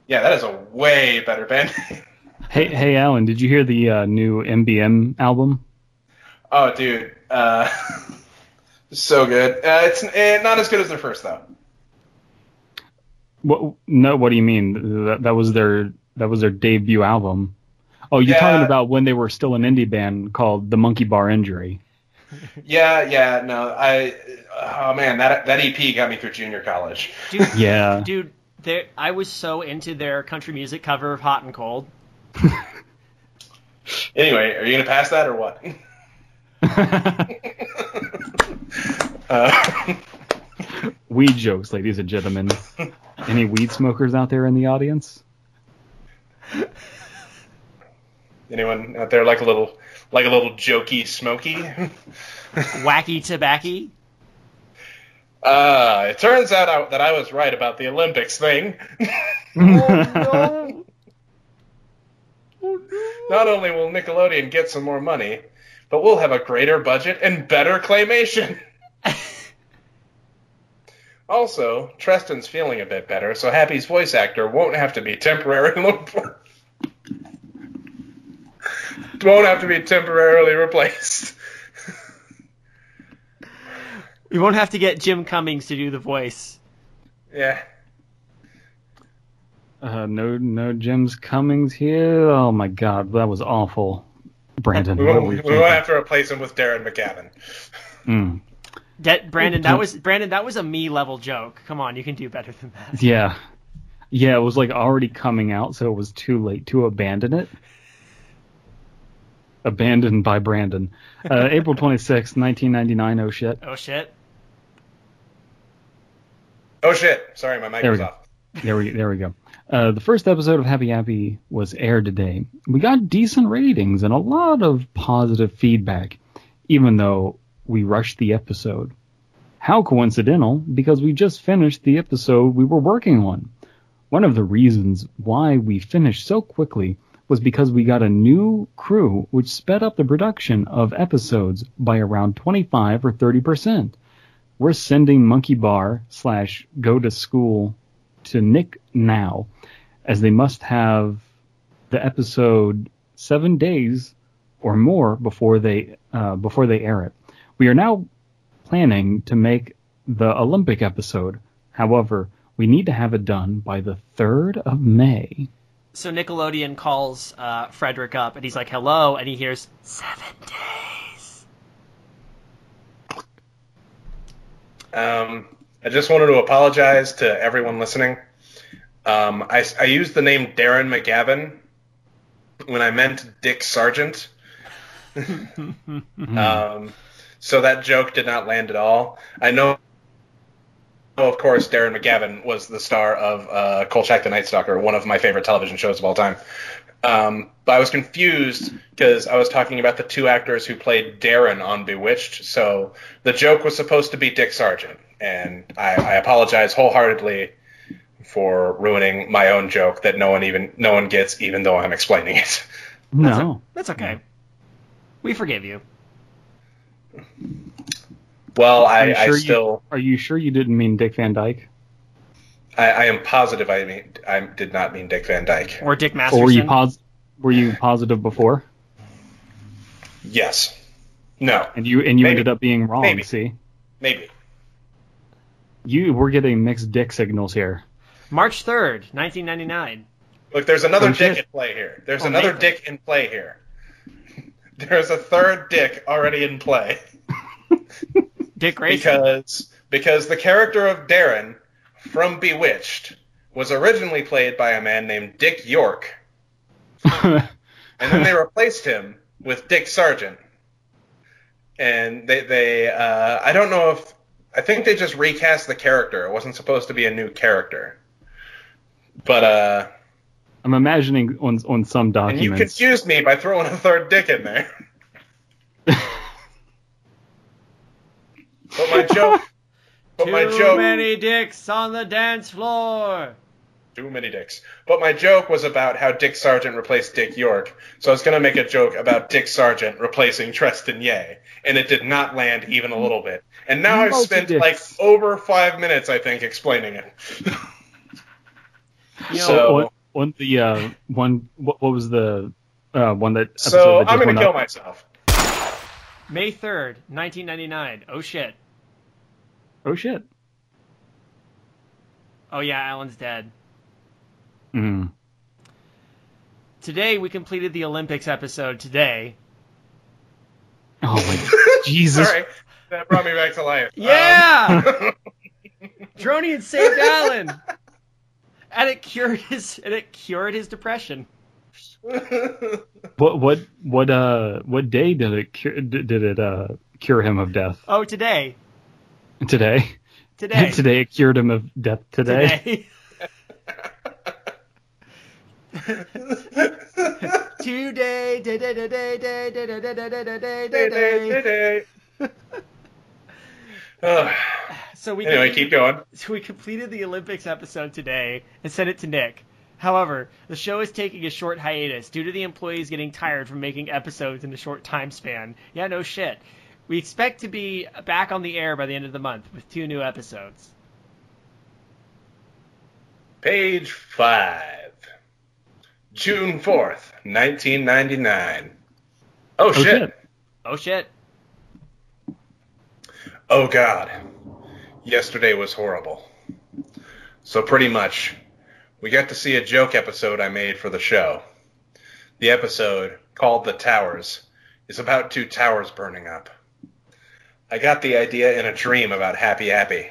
yeah, that is a way better band. Hey hey Alan, did you hear the uh, new MBM album? oh, dude, uh, so good. Uh, it's eh, not as good as their first though. What? No, what do you mean? That, that was their that was their debut album. Oh, you're Yeah. talking about when they were still an indie band called the Monkey Bar Injury. Yeah, yeah, no, I, oh man, that that EP got me through junior college. Dude, Yeah. dude, there, I was so into their country music cover of Hot and Cold. Anyway, are you gonna pass that or what? Uh, weed jokes, ladies and gentlemen. Any weed smokers out there in the audience? Anyone out there like a little like a little jokey smoky? Wacky Tobacco. Uh, it turns out I, that I was right about the Olympics thing. Oh, Not only will Nickelodeon get some more money, but we'll have a greater budget and better claymation. also, Tristan's feeling a bit better, so Happy's voice actor won't have to be temporarily won't have to be temporarily replaced. We won't have to get Jim Cummings to do the voice. yeah. Uh, no, no Jim's Cummings here. Oh my God, that was awful. Brandon, We won't, we won't have to replace him with Darren McGavin. Mm. That Brandon, that was Brandon, that was a me level joke. Come on, you can do better than that. Yeah, yeah, it was like already coming out, so it was too late to abandon it. Abandoned by Brandon. Uh, April 26, 1999. Oh shit. Oh shit. Oh shit! Sorry, my mic There we was go. off. There we there we go. Uh, the first episode of Happy Appy was aired today. We got decent ratings and a lot of positive feedback, even though we rushed the episode. How coincidental, because we just finished the episode we were working on. One of the reasons why we finished so quickly was because we got a new crew which sped up the production of episodes by around 25 or 30 percent. We're sending Monkey Bar slash Go to School to Nick now, as they must have the episode seven days or more before they uh, before they air it. We are now planning to make the Olympic episode. However, we need to have it done by the third of May. So Nickelodeon calls uh, Frederick up and he's like, hello, and he hears, seven days. Um, I just wanted to apologize to everyone listening. Um, I, I used the name Darren McGavin when I meant Dick Sargent. um, so that joke did not land at all. I know, of course, Darren McGavin was the star of uh, Kolchak the Night Stalker, one of my favorite television shows of all time. Um, but I was confused because I was talking about the two actors who played Darrin on Bewitched. So the joke was supposed to be Dick Sargent, and I, I apologize wholeheartedly for ruining my own joke that no one even no one gets, even though I'm explaining it. No. That's okay. We forgive you. Well, Are I, you I sure still, you, are you sure you didn't mean Dick Van Dyke? I, I am positive I mean I did not mean Dick Van Dyke. Or Dick Or were you pos- Were you positive before? Yes. No. And you and you Maybe. ended up being wrong. Maybe. See, Maybe. you we're getting mixed dick signals here. March 3rd, 1999. Look, there's another Oh, dick shit. in play here. There's Oh, another Nathan. dick in play here. There's a third dick already in play Dick Grayson. because because the character of Darrin from Bewitched was originally played by a man named Dick York, and then they replaced him with Dick Sargent. And they they uh, I don't know if I think they just recast the character. It wasn't supposed to be a new character, but uh. I'm imagining on on some And you confused me by throwing a third dick in there. But my joke. But Too my joke. many dicks on the dance floor. Too many dicks. But my joke was about how Dick Sargent replaced Dick York. So I was gonna make a joke about Dick Sargent replacing Tristan Ye, and it did not land even a little bit. And now I've spent like over five minutes, I think, explaining it. You know, So- on, on the uh, one, what, what was the uh, one that? So that I'm gonna kill up? myself. May 3rd, 1999. Oh shit. Oh shit. Oh yeah, Alan's dead. Mm. Today we completed the Olympics episode today. Oh my Jesus. Sorry, that brought me back to life. Yeah! Um, Dronian saved Alan! And it cured his and it cured his depression. What what what uh what day did it cure, did did it uh cure him of death? Oh today. Today. Today. And today it cured him of death today. today. today, today, today, today, today, today, today, today. So we anyway, keep going. So we completed the Olympics episode today and sent it to Nick. However, the show is taking a short hiatus due to the employees getting tired from making episodes in a short time span. Yeah, no shit. We expect to be back on the air by the end of the month with two new episodes. Page five. June fourth, nineteen ninety nine. Oh, Oh shit. shit. Oh shit. Oh god. Yesterday was horrible. So pretty much, we got to see a joke episode I made for the show. The episode, called The Towers, is about two towers burning up. I got the idea in a dream about Happy Appy.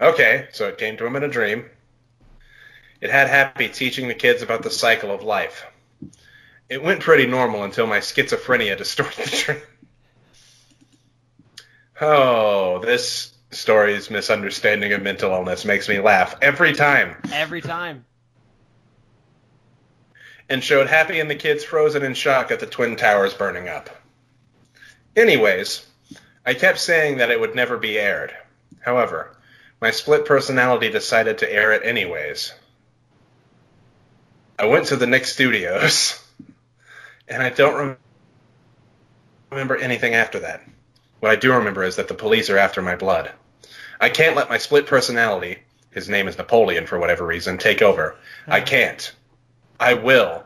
Okay, so it came to him in a dream. It had Happy teaching the kids about the cycle of life. It went pretty normal until my schizophrenia distorted the dream. Oh, this story's misunderstanding of mental illness makes me laugh every time. Every time. And showed Happy and the kids frozen in shock at the Twin Towers burning up. Anyways, I kept saying that it would never be aired. However, my split personality decided to air it anyways. I went to the Nick Studios, and I don't remember anything after that. What I do remember is that the police are after my blood. I can't let my split personality, his name is Napoleon for whatever reason, take over. I hmm. can't. I will.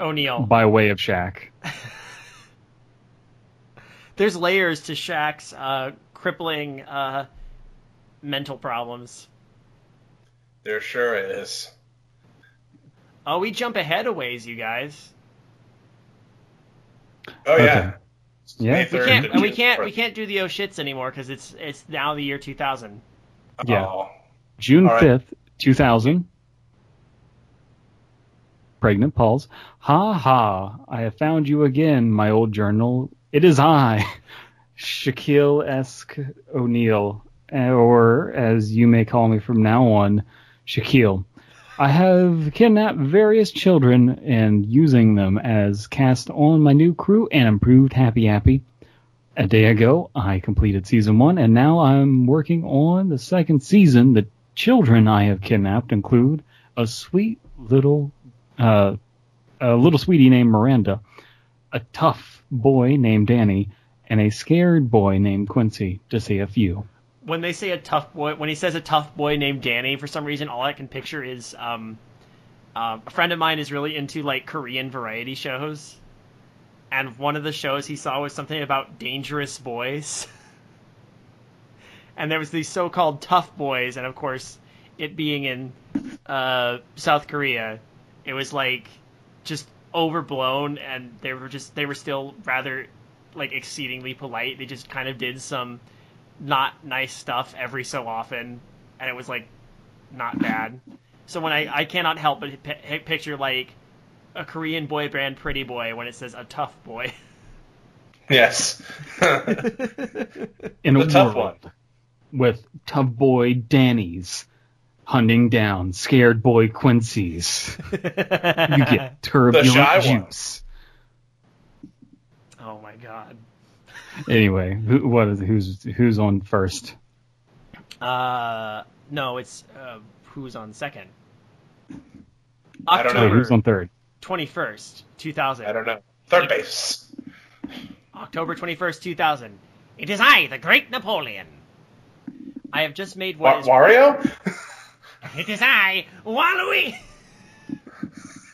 O'Neill. by way of Shaq. There's layers to Shaq's uh, crippling uh, mental problems. There sure is. Oh, we jump ahead a ways, you guys. Oh Okay. yeah. Yeah. We can't, and we can't, we can't do the oh shits anymore because it's it's now the year 2000. Yeah. Oh. June All right. 5th, 2000. Pregnant pause. Ha ha! I have found you again, my old journal. It is I, Shaquille Esque O'Neal, or as you may call me from now on, Shaquille. I have kidnapped various children and using them as cast on my new crew and improved Happy Appy. A day ago, I completed season one, and now I'm working on the second season. The children I have kidnapped include a sweet little, uh, a little sweetie named Miranda, a tough boy named Danny, and a scared boy named Quincy, to say a few. When they say a tough boy, when he says a tough boy named Danny, for some reason, all I can picture is um, uh, a friend of mine is really into like Korean variety shows, and one of the shows he saw was something about dangerous boys. and there was these so-called tough boys, and of course, it being in uh, South Korea, it was like just overblown, and they were just they were still rather like exceedingly polite. They just kind of did some not nice stuff every so often, and it was like not bad. So when I I cannot help but p- picture like a Korean boy band pretty boy when it says a tough boy. Yes. In a tough world with tough boy Danny's hunting down scared boy Quincy's, you get turbulent shy one. juice. oh my god. Anyway, who, what is who's who's on first? Uh, no, it's uh, who's on second. I don't know. Wait, October who's on third? twenty first, two thousand. I don't know. Third base. October twenty first, two thousand. It is I, the great Napoleon. I have just made what Wa- is. Wario? It is I, Waluigi.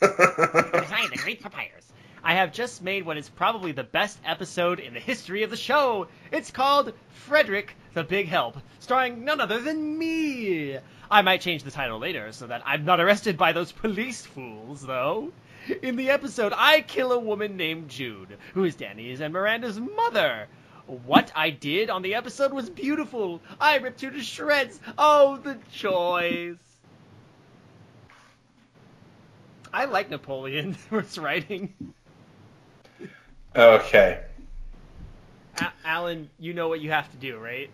It is I, the great papyrus. I have just made what is probably the best episode in the history of the show. It's called Frederick the Big Help, starring none other than me. I might change the title later so that I'm not arrested by those police fools, though. In the episode, I kill a woman named Jude, who is Danny's and Miranda's mother. What I did on the episode was beautiful. I ripped her to shreds. Oh, the joys. I like Napoleon its writing. Okay. A- Alan, you know what you have to do, right?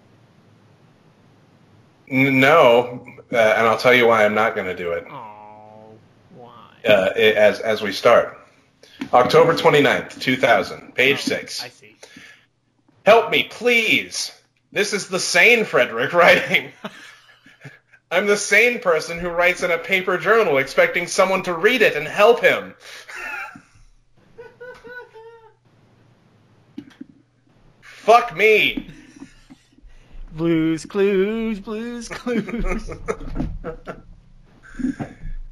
No, uh, and I'll tell you why I'm not going to do it. Oh, why? Uh, i- as as we start, October 29th, 2000, page Oh, six. I see. Help me, please. This is the sane Frederick writing. I'm the sane person who writes in a paper journal expecting someone to read it and help him. Fuck me. Blues Clues, Blues Clues.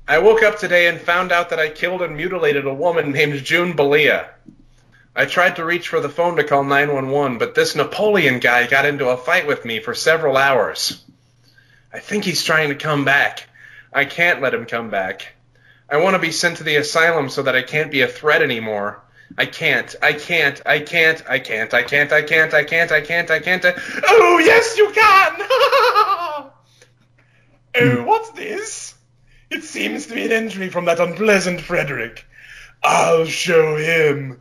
I woke up today and found out that I killed and mutilated a woman named June Balia. I tried to reach for the phone to call 911, but this Napoleon guy got into a fight with me for several hours. I think he's trying to come back. I can't let him come back. I want to be sent to the asylum so that I can't be a threat anymore. I can't. I can't. I can't. I can't. I can't. I can't. I can't. I can't. I can't. Oh, yes, you can! oh, what's this? It seems to be an entry from that unpleasant Frederick. I'll show him.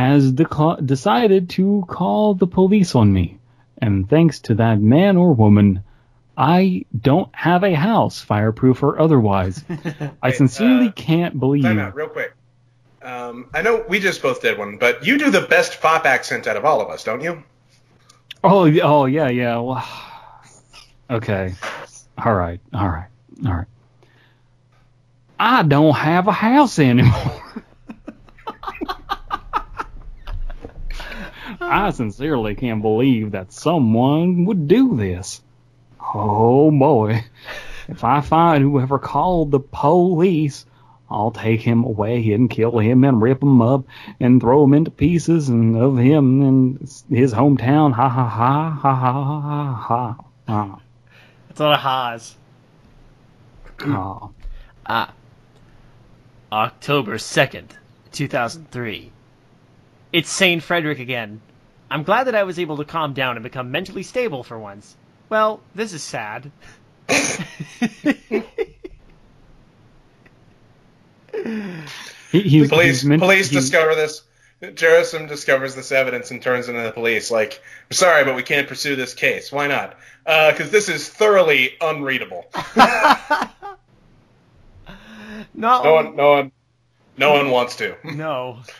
has deca- decided to call the police on me. And thanks to that man or woman, I don't have a house, fireproof or otherwise. I sincerely uh, can't believe. Time out, real quick. Um, I know we just both did one, but you do the best fop accent out of all of us, don't you? Oh, oh yeah, yeah. Well, okay. All right, all right, all right. I don't have a house anymore. I sincerely can't believe that someone would do this. Oh boy. If I find whoever called the police, I'll take him away and kill him and rip him up and throw him into pieces and of him and his hometown. Ha ha ha ha ha ha ha ha. That's a lot of ha's. ha. Ah. October 2nd, 2003. It's St. Frederick again. I'm glad that I was able to calm down and become mentally stable for once. Well, this is sad. He, he's, Police he's meant- police he- discover this. Jerusalem discovers this evidence and turns into the police. Like, "We're sorry, but we can't pursue this case. Why not? Uh, because this is thoroughly unreadable. Not No one, no one, no one wants to. No.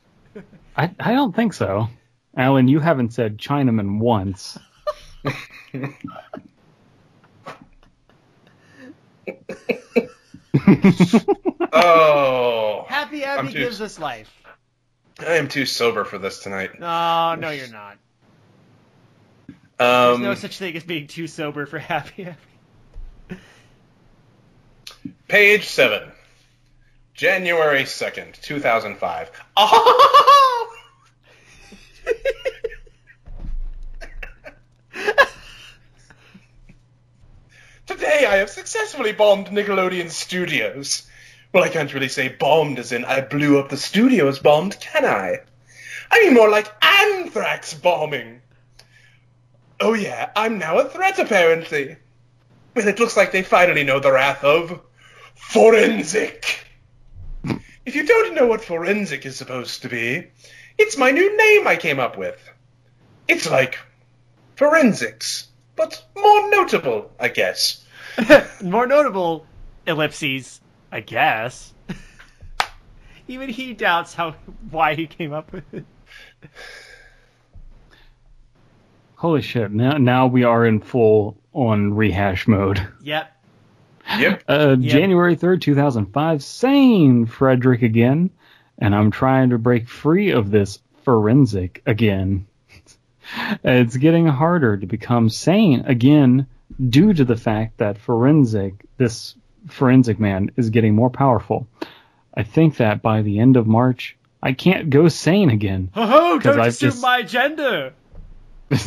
I, I don't think so. Alan, you haven't said Chinaman once. Oh, Happy Appy too- gives us life. I am too sober for this tonight. No, no, you're not. There's Um, no such thing as being too sober for happy Appy. Page 7. January 2nd, 2005. Oh! Today I have successfully bombed Nickelodeon Studios. Well, I can't really say bombed as in I blew up the studios bombed, can I? I mean more like anthrax bombing. Oh yeah, I'm now a threat apparently. Well, it looks like they finally know the wrath of Forenzik. If you don't know what Forenzik is supposed to be, it's my new name I came up with. It's like forensics, but more notable, I guess. More notable, ellipses, I guess. Even he doubts how why he came up with it. Holy shit! Now now we are in full on rehash mode. Yep. Yep. Uh, Yep. January third, two thousand five. Same Frederick again, and I'm trying to break free of this Forenzik again. it's getting harder to become sane again due to the fact that Forenzik, this Forenzik man, is getting more powerful. I think that by the end of March, I can't go sane again. Oh, 'Cause don't I've assume just- my gender.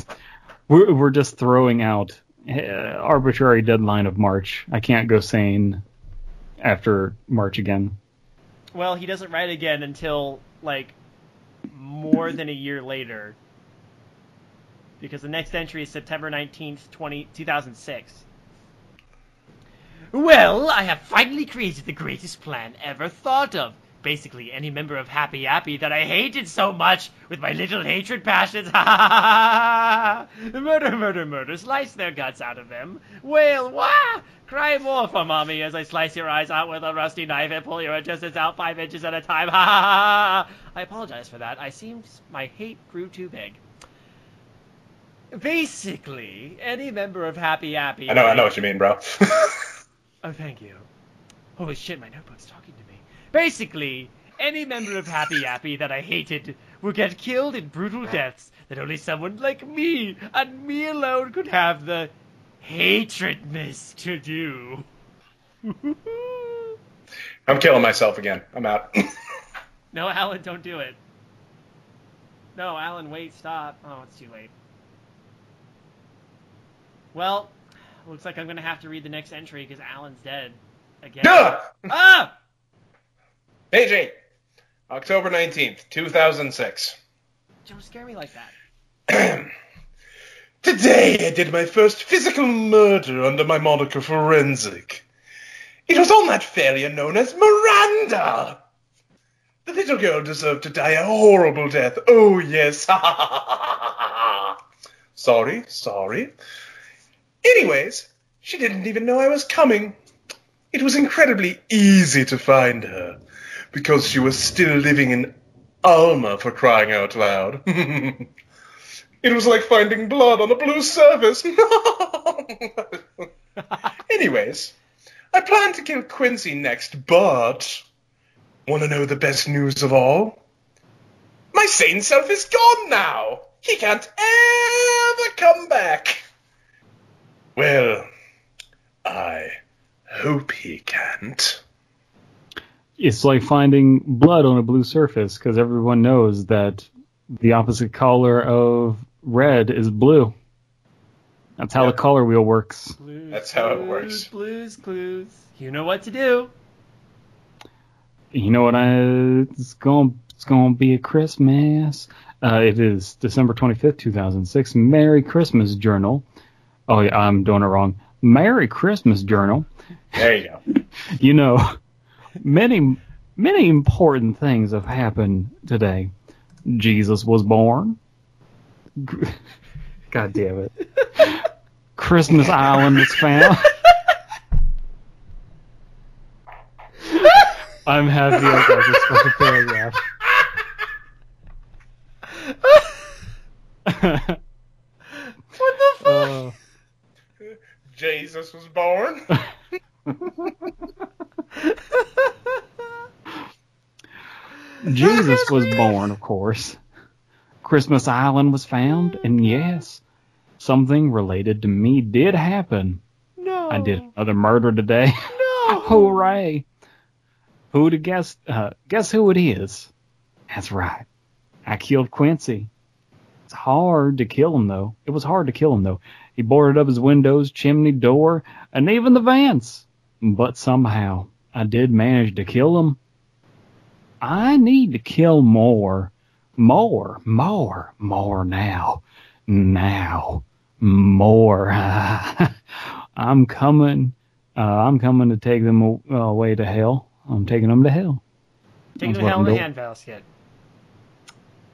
We're, we're just throwing out uh, arbitrary deadline of March. I can't go sane after March again. Well, he doesn't write again until like more than a year later. Because the next entry is September 19th, 20, 2006. Well, I have finally created the greatest plan ever thought of. Basically, any member of Happy Appy that I hated so much with my little hatred passions. Ha ha ha ha! Murder, murder, murder. Slice their guts out of them. Wail, wah! Cry more for mommy as I slice your eyes out with a rusty knife and pull your intestines out five inches at a time. Ha ha ha! ha. I apologize for that. I seemed my hate grew too big. Basically, any member of Happy Appy. I know, I know what you mean, bro. Oh, thank you. Holy shit, my notebook's talking to me. Basically, any member of Happy Appy that I hated will get killed in brutal deaths that only someone like me, and me alone, could have the hatredness to do. I'm killing myself again. I'm out. no, Alan, don't do it. No, Alan, wait, stop. Oh, it's too late. Well, looks like I'm gonna have to read the next entry because Alan's dead. Again. Ah! Page 8. October 19th, 2006. Don't scare me like that. Today I did my first physical murder under my moniker Forenzik. It was on that failure known as Miranda. The little girl deserved to die a horrible death. Oh, yes. sorry, sorry. Anyways, she didn't even know I was coming. it was incredibly easy to find her because she was still living in Alma for crying out loud. it was like finding blood on a blue surface. Anyways, I plan to kill Quincy next, but want to know the best news of all? My sane self is gone now. He can't ever come back. Well, I hope he can't. It's like finding blood on a blue surface because everyone knows that the opposite color of red is blue. That's how Yep. the color wheel works. Blues, That's how it works. Blues, clues. You know what to do. You know what? I it's going it's going to be a Christmas. Uh, it is December twenty fifth, two thousand six. Merry Christmas Journal. Oh yeah, I'm doing it wrong. Merry Christmas Journal. There you go. You know, many many important things have happened today. Jesus was born. God damn it. Christmas Island was found. I'm happy I got this fucking paragraph. What the fuck? Uh, Jesus was born. Jesus was born, of course. Christmas Island was found, and yes, something related to me did happen. no. I did another murder today. No. Hooray! Who to guess? Uh, guess who it is? That's right. I killed Quincy. It's hard to kill him though. It was hard to kill him though. He boarded up his windows, chimney, door, and even the vents. But somehow I did manage to kill him. I need to kill more, more, more, more now, now, more. I'm coming. Uh, I'm coming to take them away to hell. I'm taking them to hell. Taking That's the what hell in I'm the doing. handbasket.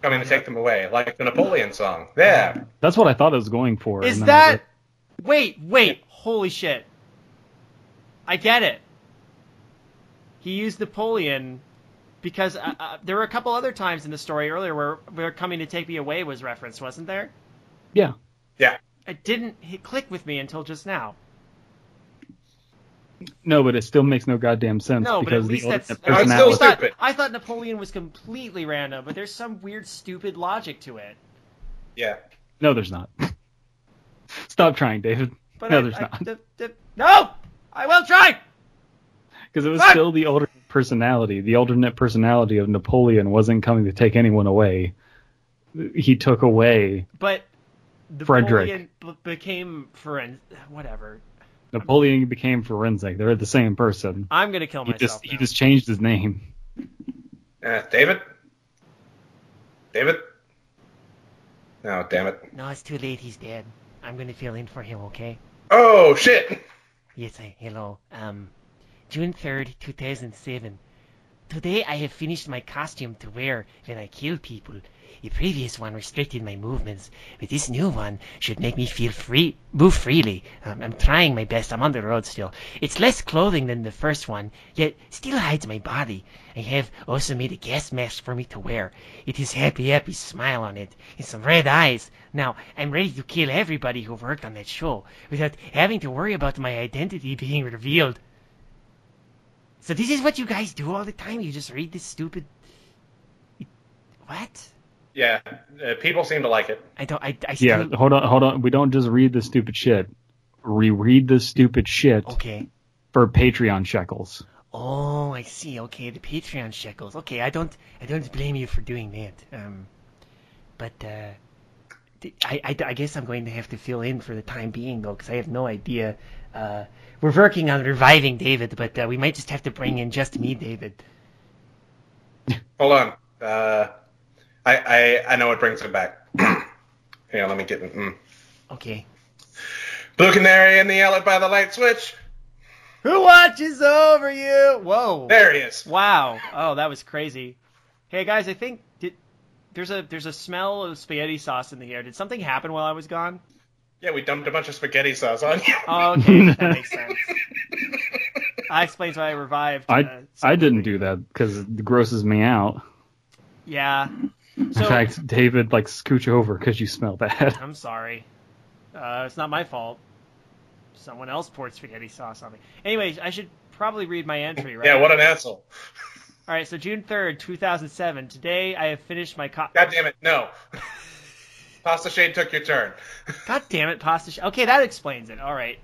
Coming to take them away, like the Napoleon song. There. That's what I thought it was going for. Is and then that? Wait, wait. Holy shit. I get it. He used Napoleon because uh, uh, there were a couple other times in the story earlier where "We're coming to take me away" was referenced, wasn't there? yeah. Yeah. It didn't hit click with me until just now. No, but it still makes no goddamn sense No, but at because least the that's. alternate I still thought. I thought Napoleon was completely random, but there's some weird, stupid logic to it. Yeah. No, there's not. Stop trying, David. But No, I- there's I- not. d- d- no, I will try. Because it was Fuck! still the alternate personality. The alternate personality of Napoleon wasn't coming to take anyone away. He took away But Frederick. B- became Forenzik. whatever. Napoleon became Forenzik. They're the same person. I'm gonna kill He myself. just he just changed his name. Uh, David? David? Oh, damn it. No, it's too late. He's dead. I'm gonna fill in for him, okay? Oh, shit! Yes, I, hello. Um, June 3rd, 2007. Today I have finished my costume to wear when I kill people. The previous one restricted my movements, but this new one should make me feel free, move freely. Um, I'm trying my best. I'm on the road still. It's less clothing than the first one, yet still hides my body. I have also made a gas mask for me to wear. It is happy, happy smile on it, and some red eyes. Now I'm ready to kill everybody who worked on that show without having to worry about my identity being revealed. So this is what you guys do all the time? You just read this stupid. What? Yeah, uh, people seem to like it. I don't. I. I still. Yeah, hold on, hold on. We don't just read the stupid shit. Reread the stupid shit Okay. for Patreon shekels. Oh, I see. Okay, the Patreon shekels. Okay, I don't. I don't blame you for doing that. Um, but uh, I, I, I guess I'm going to have to fill in for the time being though, because I have no idea. Uh, we're working on reviving David, but uh, we might just have to bring in just me, David. Hold on. Uh, I, I, I know what brings it back. Hang on, let me get it. Mm. Okay. Blue Canary in the yellow by the light switch. Who watches over you? Whoa. There he is. Wow. Oh, that was crazy. Hey guys, I think did there's a there's a smell of spaghetti sauce in the air. Did something happen while I was gone? Yeah, we dumped a bunch of spaghetti sauce on you. Oh, okay, that makes sense. I explains why I revived. I uh, I didn't do that because it grosses me out. Yeah. In fact, David, like scooch over because you smell bad. I'm sorry. Uh, it's not my fault. Someone else poured spaghetti sauce on me. Anyways, I should probably read my entry, right? Yeah, what an asshole. All right, so June 3rd, 2007. Today I have finished my co- God damn it, no. Pasta Shade took your turn. God damn it, pasta. Shade. okay, that explains it. All right.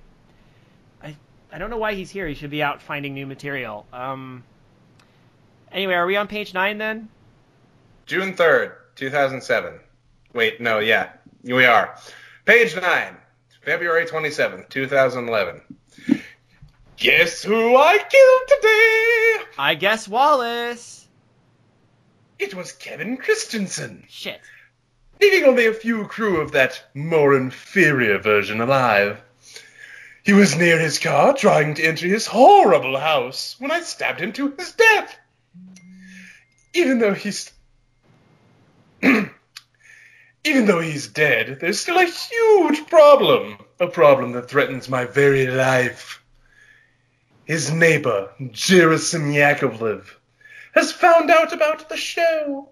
I I don't know why he's here. He should be out finding new material. Um. Anyway, are we on page nine then? June 3rd, 2007. Wait, no, yeah, we are. Page 9, February 27th, 2011. Guess who I killed today? I guess Wallace. It was Kevin Christensen, Shit. leaving only a few crew of that more inferior version alive. He was near his car trying to enter his horrible house when I stabbed him to his death. Even though he's even though he's dead, there's still a huge problem. A problem that threatens my very life. His neighbor, Gerasim Yakovlev, has found out about the show.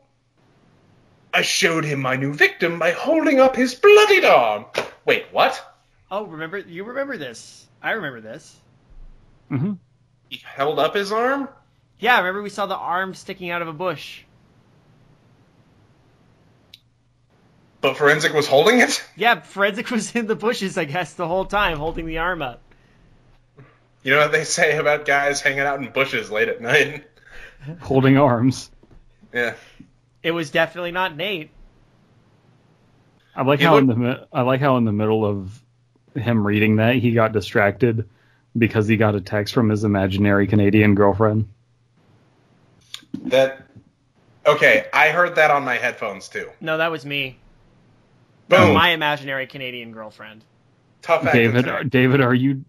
I showed him my new victim by holding up his bloodied arm. Wait, what? Oh, remember you remember this? I remember this. Mm-hmm. He held up his arm? Yeah, remember we saw the arm sticking out of a bush. But Forenzik was holding it? Yeah, Forenzik was in the bushes, I guess, the whole time, holding the arm up. You know what they say about guys hanging out in bushes late at night? Holding arms. Yeah. It was definitely not Nate. I like He how in the I like how in the middle of him reading that he got distracted because he got a text from his imaginary Canadian girlfriend. That. Okay, I heard that on my headphones too. No, that was me. That was Boom. my imaginary Canadian girlfriend. Tough act David, take. David, are you?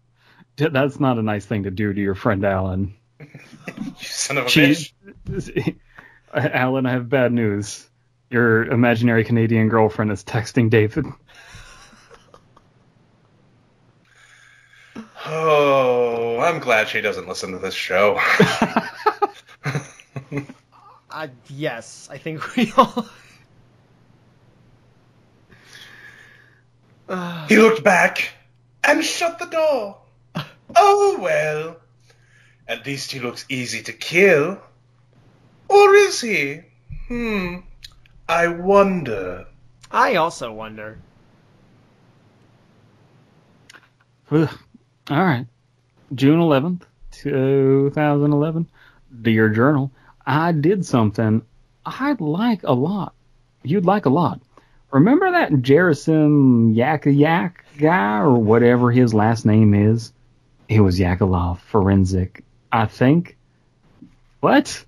That's not a nice thing to do to your friend Alan. You son of a She, bitch. Alan, I have bad news. Your imaginary Canadian girlfriend is texting David. Oh, I'm glad she doesn't listen to this show. Uh, yes, I think we all. He looked back and shut the door. Oh well. At least he looks easy to kill. Or is he? Hmm. I wonder. I also wonder. Ugh. All right. June 11th, 2011. Dear Journal, I did something I'd like a lot. You'd like a lot. Remember that Jerasim Yakayak guy or whatever his last name is? It was Yakolov Forenzik, I think. What?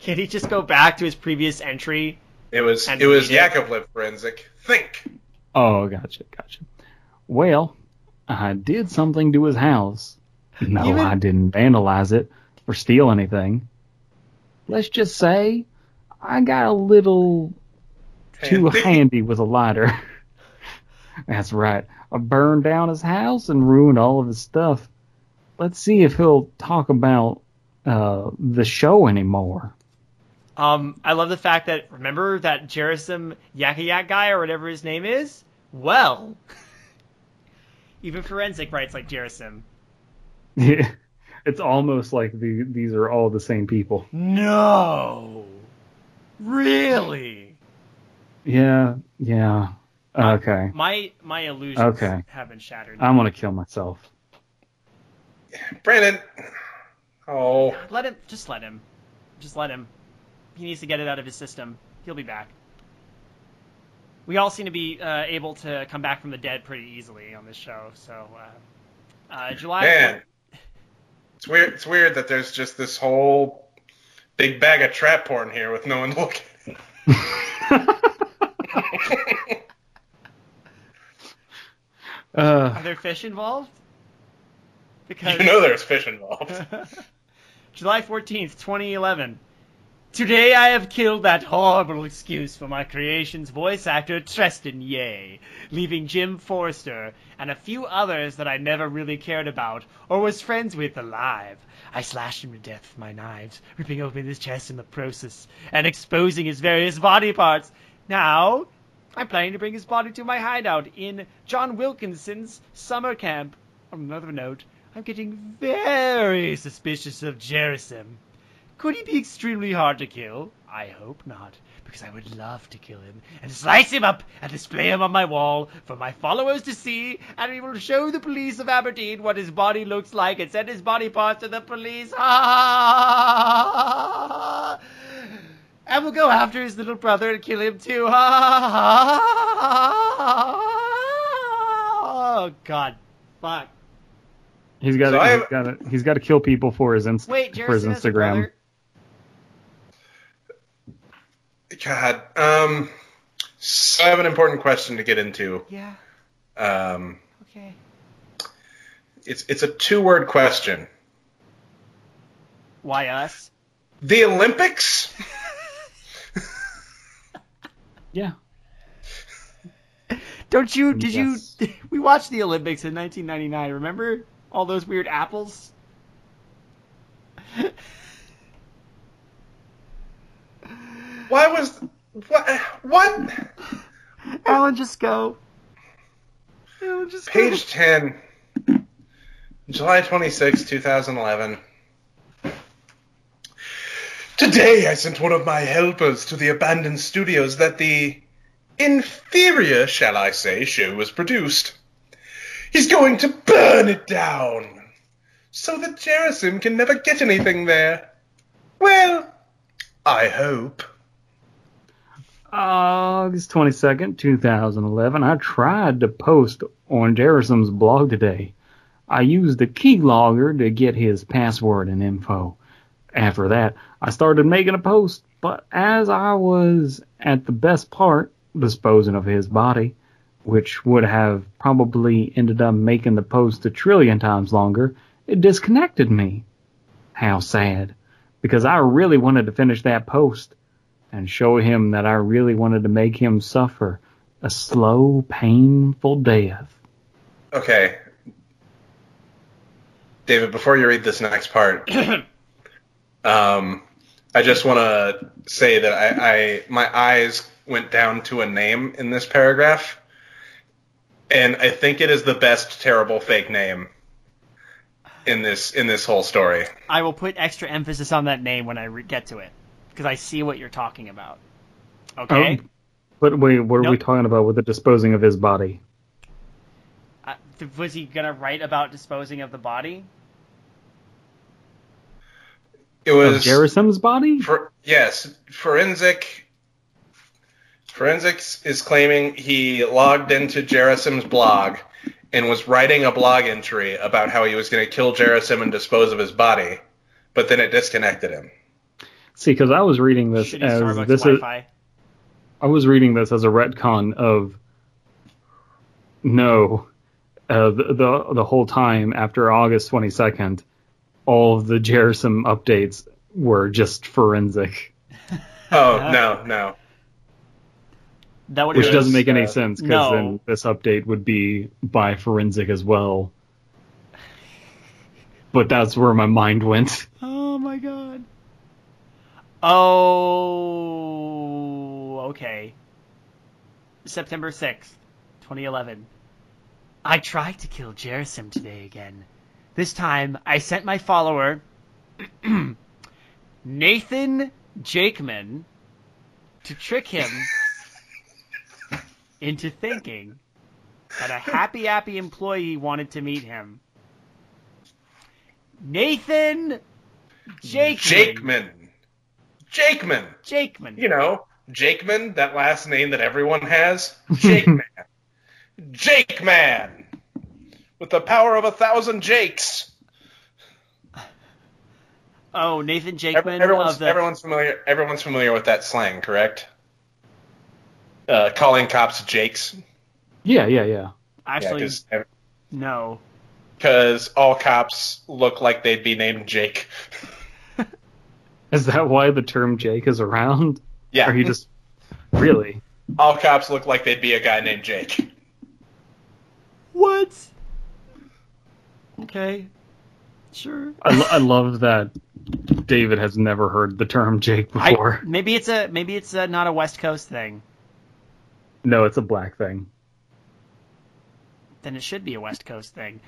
Can he just go back to his previous entry? It was And it was read it. Yakovlev Forenzik. Think. Oh, gotcha, gotcha. Well, I did something to his house. No, Even- I didn't vandalize it or steal anything. Let's just say I got a little too Handy. with a lighter. That's right. I burned down his house and ruined all of his stuff. Let's see if he'll talk about uh, the show anymore. Um, I love the fact that remember that Jerasim Yakayak guy or whatever his name is. Well, even Forenzik writes like Jerasim. it's almost like the, these are all the same people. No, really. Yeah, yeah. Okay. My my illusions Okay. have been shattered. I'm gonna kill myself. Brandon. Oh. let him. Just let him. Just let him. He needs to get it out of his system. He'll be back. We all seem to be uh, able to come back from the dead pretty easily on this show. So, uh, uh, July. Man. It's weird it's weird that there's just this whole big bag of trap porn here with no one looking. Uh, Are there fish involved? Because You know there's fish involved. July 14th, 2011. Today I have killed that horrible excuse for my creation's voice actor Tristan Ye, leaving Jim Forrester and a few others that I never really cared about or was friends with alive. I slashed him to death with my knives, ripping open his chest in the process and exposing his various body parts. Now, I'm planning to bring his body to my hideout in John Wilkinson's summer camp. On another note, I'm getting very suspicious of Jerisim. Could he be extremely hard to kill? I hope not, because I would love to kill him and slice him up and display him on my wall for my followers to see, and we will show the police of Aberdeen what his body looks like and send his body parts to the police. Ha! And we'll go after his little brother and kill him too. Oh God, fuck. He's got So to, I he's have- got to he's got to kill people for his inst- Wait, for his Jerison has a Instagram. brother? God. Um. So I have an important question to get into. Yeah. Um. Okay. It's it's a two word question. Why us? The Olympics. Yeah. Don't you? Did Yes. you? We watched the Olympics in 1999. Remember all those weird apples? Why was what what Alan, just go. Alan, just page ten, July twenty sixth, two 2011. Today I sent one of my helpers to the abandoned studios that the inferior, shall I say, show was produced. He's going to burn it down so that Jerisim can never get anything there. Well, I hope. August 22nd, 2011. I tried to post on Jerisim's blog today. I used the keylogger to get his password and info. After that, I started making a post, but as I was at the best part, disposing of his body, which would have probably ended up making the post a trillion times longer, it disconnected me. How sad. Because I really wanted to finish that post and show him that I really wanted to make him suffer a slow, painful death. Okay. David, before you read this next part, um, I just want to say that I, I my eyes went down to a name in this paragraph, and I think it is the best terrible fake name in this in this whole story. I will put extra emphasis on that name when I re- get to it, because I see what you're talking about. Okay. Oh, but wait, what are we talking about with the disposing of his body? Uh, th- was he gonna write about disposing of the body? It Of was Jerisim's body? For, yes, Forenzik. Forenzik's is claiming he logged into Jerisim's blog and was writing a blog entry about how he was going to kill Jerisim and dispose of his body, but then it disconnected him. See, because I was reading this Shitty as Starbucks this is, Wi-Fi. I was reading this as a retcon of no, uh, the, the the whole time after August twenty second, all of the Jerisim updates were just Forenzik, Oh no, no. That would which Yes, doesn't make any uh, sense because no. then this update would be by Forenzik as well. But that's where my mind went. Oh my god. Oh, okay. September 6th, 2011. I tried to kill Jerisim today again. This time, I sent my follower, Nathan Jakeman, to trick him into thinking that a Happy Appy employee wanted to meet him. Nathan Jakeman. Jakeman. Jakeman. Jakeman. You know, Jakeman, that last name that everyone has. Jakeman. Jakeman. With the power of a thousand Jakes. Oh, Nathan Ev- Jakeman Everyone's, of the. everyone's familiar. Everyone's familiar with that slang, correct? Uh, calling cops Jakes. Yeah, yeah, yeah. actually, Yeah, cause every, no. Because all cops look like they'd be named Jake. Is that why the term Jake is around? Yeah. Or he just really? All cops look like they'd be a guy named Jake. What? Okay. Sure. I, lo- I love that David has never heard the term Jake I, before. maybe it's a maybe it's a, not a West Coast thing. No, it's a black thing. Then it should be a West Coast thing.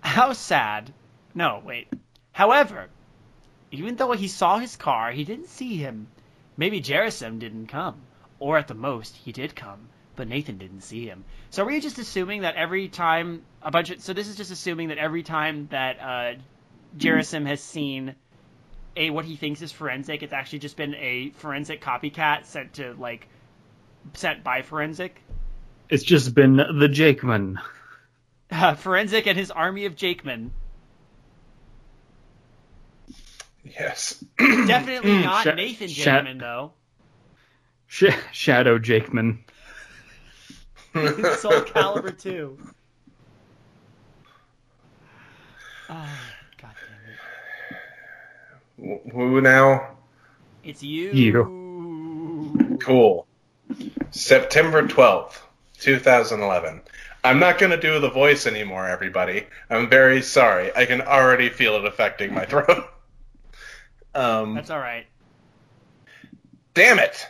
How sad. No, wait. However, even though he saw his car, he didn't see him. Maybe Jerisim didn't come, or at the most, he did come, but Nathan didn't see him. So are we just assuming that every time a bunch of so this is just assuming that every time that uh, Jerisim has seen a what he thinks is Forenzik, it's actually just been a Forenzik copycat sent to like sent by Forenzik. It's just been the Jakeman. Uh, Forenzik and his army of Jakemen. Yes. Definitely not Sha- Nathan Sha- Jakeman though. Sh- Shadow Jakeman. Soul Calibur 2. Ah, God damn it. Who now? It's you. You. Cool. September 12th, 2011. I'm not going to do the voice anymore, everybody. I'm very sorry. I can already feel it affecting my throat. um, That's alright. damn it.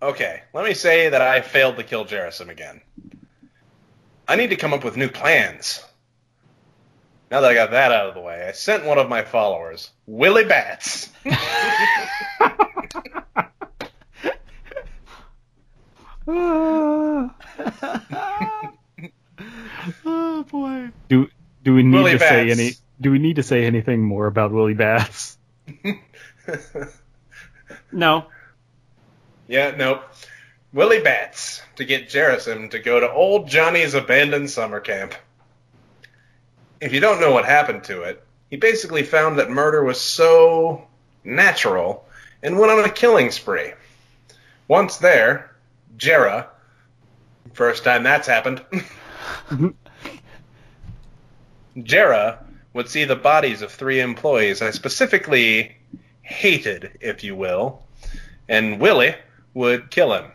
Okay, let me say that I failed to kill Jerisim again. I need to come up with new plans. Now that I got that out of the way, I sent one of my followers, Willie Bats. oh boy. Do do we need Willie to say any? Do we need to say anything more about Willie Bass? No. Yeah, nope. Willie Bats to get Jerisim to go to old Johnny's abandoned summer camp. If you don't know what happened to it, he basically found that murder was so natural and went on a killing spree. Once there, Jera, first time that's happened, Jera would see the bodies of three employees I specifically hated, if you will, and Willie would kill him.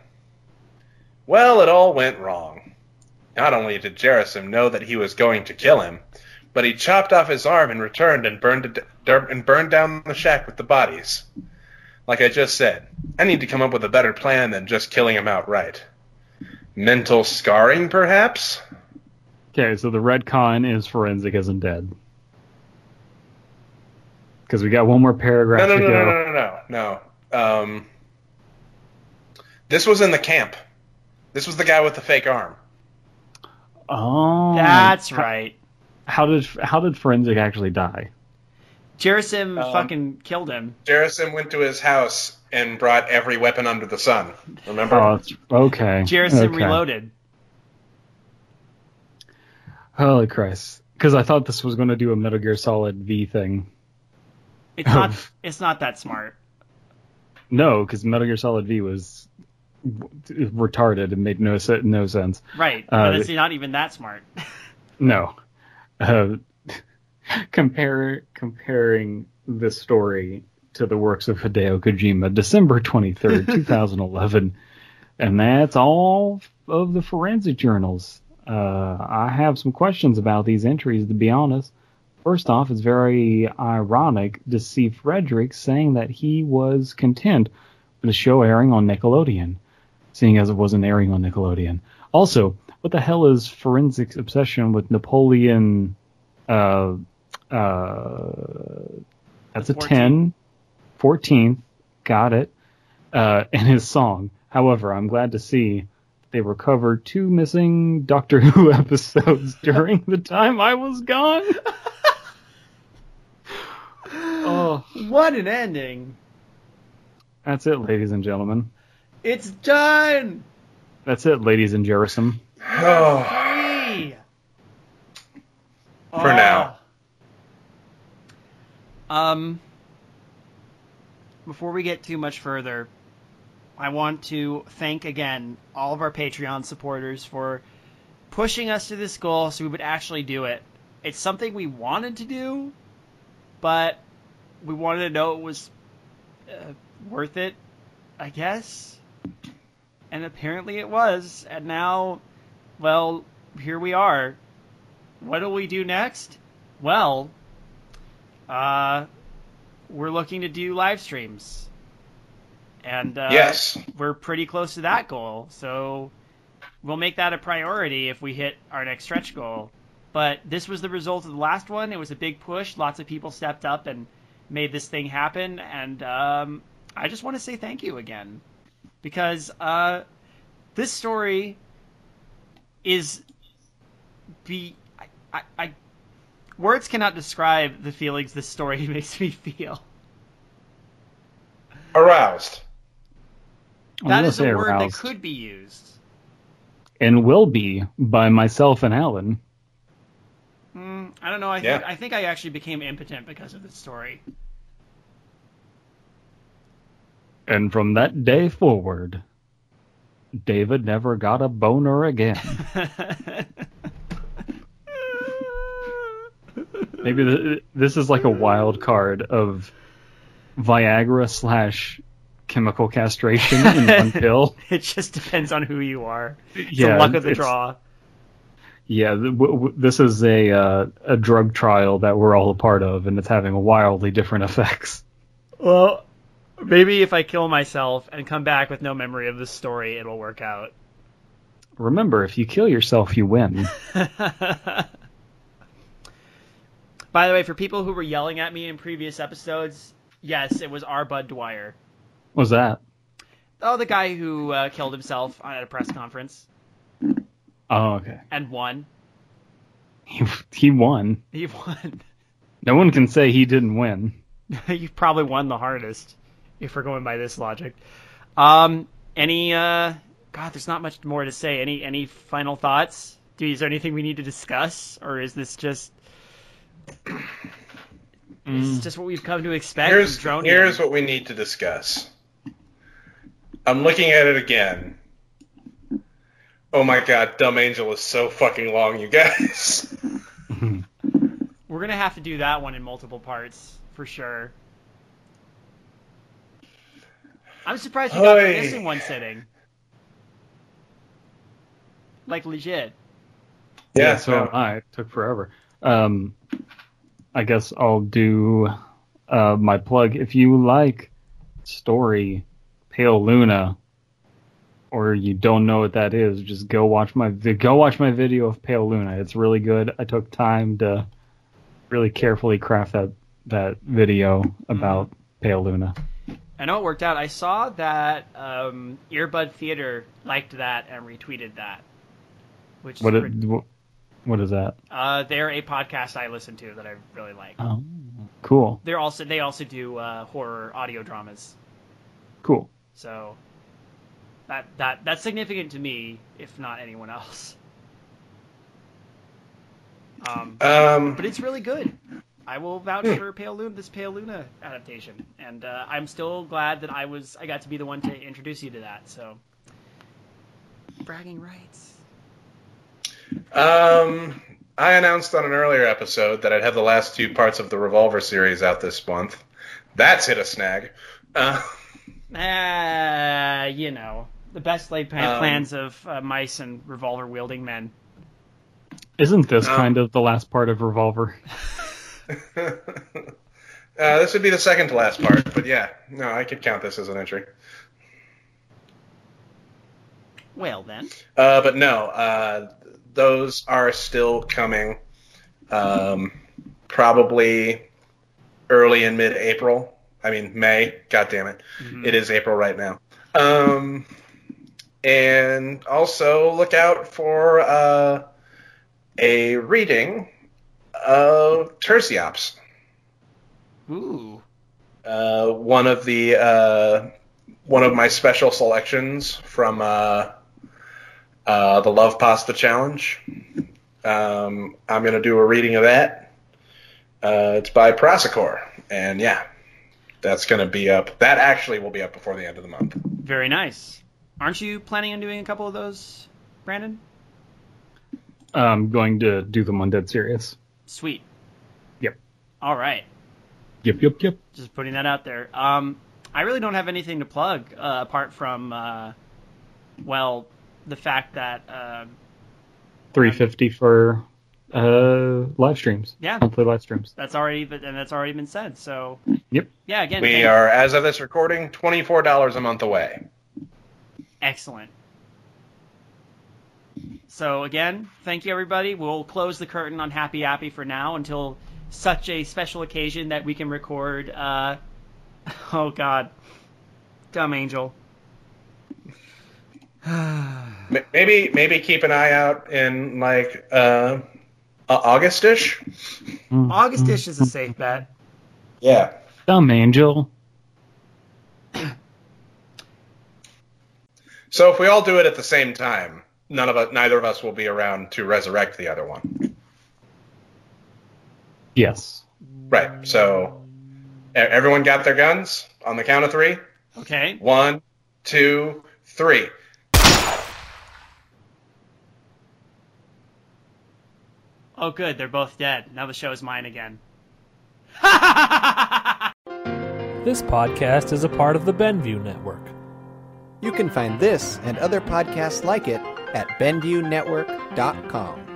Well, it all went wrong. Not only did Jerisim know that he was going to kill him, but he chopped off his arm and returned and burned it, and burned down the shack with the bodies. Like I just said, I need to come up with a better plan than just killing him outright. Mental scarring, perhaps? Okay, so the retcon is Forenzik isn't dead. Because we got one more paragraph No, no, to no, go. no, no, no, no, no. Um, this was in the camp. This was the guy with the fake arm. Oh, That's How- right. How did how did Forenzik actually die? Jerisim Um, fucking killed him. Jerisim went to his house and brought every weapon under the sun. Remember? Oh, okay. Jerisim okay. reloaded. Holy Christ! Because I thought this was going to do a Metal Gear Solid V thing. It's not it's not that smart. No, because Metal Gear Solid V was w- retarded and made no no sense. Right. Uh, but it's not even that smart. No. Uh, compare comparing this story to the works of Hideo Kojima, December twenty third, two thousand eleven, and that's all of the Forenzik journals. Uh, I have some questions about these entries, to be honest. First off, it's very ironic to see Frederick saying that he was content with the show airing on Nickelodeon, seeing as it wasn't airing on Nickelodeon. Also, what the hell is Forenzik's obsession with Napoleon? Uh, uh, that's a 14th. 10. 14th. Got it. Uh, and his song. However, I'm glad to see they recovered two missing Doctor Who episodes during the time I was gone. oh, what an ending. that's it, ladies and gentlemen. It's done. That's it, ladies and Jerison. Oh, Free. For now. Um before we get too much further, I want to thank again all of our Patreon supporters for pushing us to this goal so we would actually do it. It's something we wanted to do, but we wanted to know it was uh, worth it, I guess. And apparently it was. And now, well, here we are. What do we do next? Well, uh, we're looking to do live streams. And uh, yes. we're pretty close to that goal. So we'll make that a priority if we hit our next stretch goal. But this was the result of the last one. It was a big push. Lots of people stepped up and made this thing happen. And um, I just want to say thank you again. Because uh, this story is be I, I, I words cannot describe the feelings this story makes me feel. Aroused. I'm That gonna is say a word that could be used. and will be by myself and Alan. Mm, I don't know. I Yeah. think I think I actually became impotent because of this story. And from that day forward, David never got a boner again. Maybe th- this is like a wild card of Viagra slash chemical castration in one pill. it just depends on who you are. It's Yeah, the luck of the draw. Yeah, w- w- this is a uh, a drug trial that we're all a part of, and it's having wildly different effects. Well, maybe if I kill myself and come back with no memory of this story, it'll work out. Remember, if you kill yourself, you win. By the way, for people who were yelling at me in previous episodes, yes, it was R. Budd Dwyer. Was that? Oh, the guy who uh, killed himself at a press conference Oh, okay. and won. He, he won. He won. No one can say he didn't win. you probably won the hardest, if we're going by this logic. Um, any uh, God, there's not much more to say. Any any final thoughts? Do is there anything we need to discuss, or is this just is this just what we've come to expect? Mm. Here's here's what we need to discuss. I'm looking at it again. Oh my god, Dumb Angel is so fucking long, you guys. We're gonna have to do that one in multiple parts for sure. I'm surprised you got Oy. this in one sitting. Like legit. Yeah, so am I. It took forever. Um, I guess I'll do uh, my plug. If you like story Pale Luna, or you don't know what that is, just go watch my vi- go watch my video of Pale Luna. It's really good. I took time to really carefully craft that that video about Pale Luna. I know it worked out. I saw that um, Earbud Theater liked that and retweeted that. Which is What pretty- it, what, what is that? uh, they're a podcast I listen to that I really like. Oh, cool, They're also they also do uh, horror audio dramas. cool. So that that that's significant to me, if not anyone else. Um, Um, but it's really good. I will vouch for Pale Luna, this Pale Luna adaptation, and uh, I'm still glad that I was I got to be the one to introduce you to that. So bragging rights. um, I announced on an earlier episode that I'd have the last two parts of the Revolver series out this month. That's hit a snag. Uh, Ah, you know the best laid plan- Um, plans of uh, mice and revolver wielding men. Isn't this Um, kind of the last part of Revolver? uh, this would be the second to last part, but yeah, no, I could count this as an entry. Well then, Uh, but no, uh, those are still coming. Um, probably early in mid-April. I mean May. God damn it, It is April right now. Um, and also look out for uh, a reading of Terciops. ooh, Uh, one of the uh, one of my special selections from uh, uh, the Love Pasta Challenge. Um, I'm gonna do a reading of that. Uh, it's by Prosecor, and yeah, that's gonna be up. That actually will be up before the end of the month. very nice. Aren't you planning on doing a couple of those, Brandon? I'm going to do them on Dead Serious. Sweet. Yep. All right. Yep, yep, yep. Just putting that out there. Um, I really don't have anything to plug uh, apart from, uh, well, the fact that uh, 350 for uh, live streams. Yeah. Monthly live streams. that's already and that's already been said. So Yep. yeah, again, We thank- are, as of this recording, twenty-four dollars a month away. excellent. So again, thank you everybody. We'll close the curtain on Happy Appy for now until such a special occasion that we can record. Uh, oh God, dumb angel. Maybe, maybe keep an eye out in like uh, uh, Augustish. Augustish is a safe bet. Yeah. Dumb angel. So if we all do it at the same time, none of us, neither of us will be around to resurrect the other one. Yes. Right. So everyone got their guns on the count of three. Okay. One, two, three. Oh, good. They're both dead. Now the show is mine again. This podcast is a part of the Benview Network. You can find this and other podcasts like it at BenviewNetwork.com.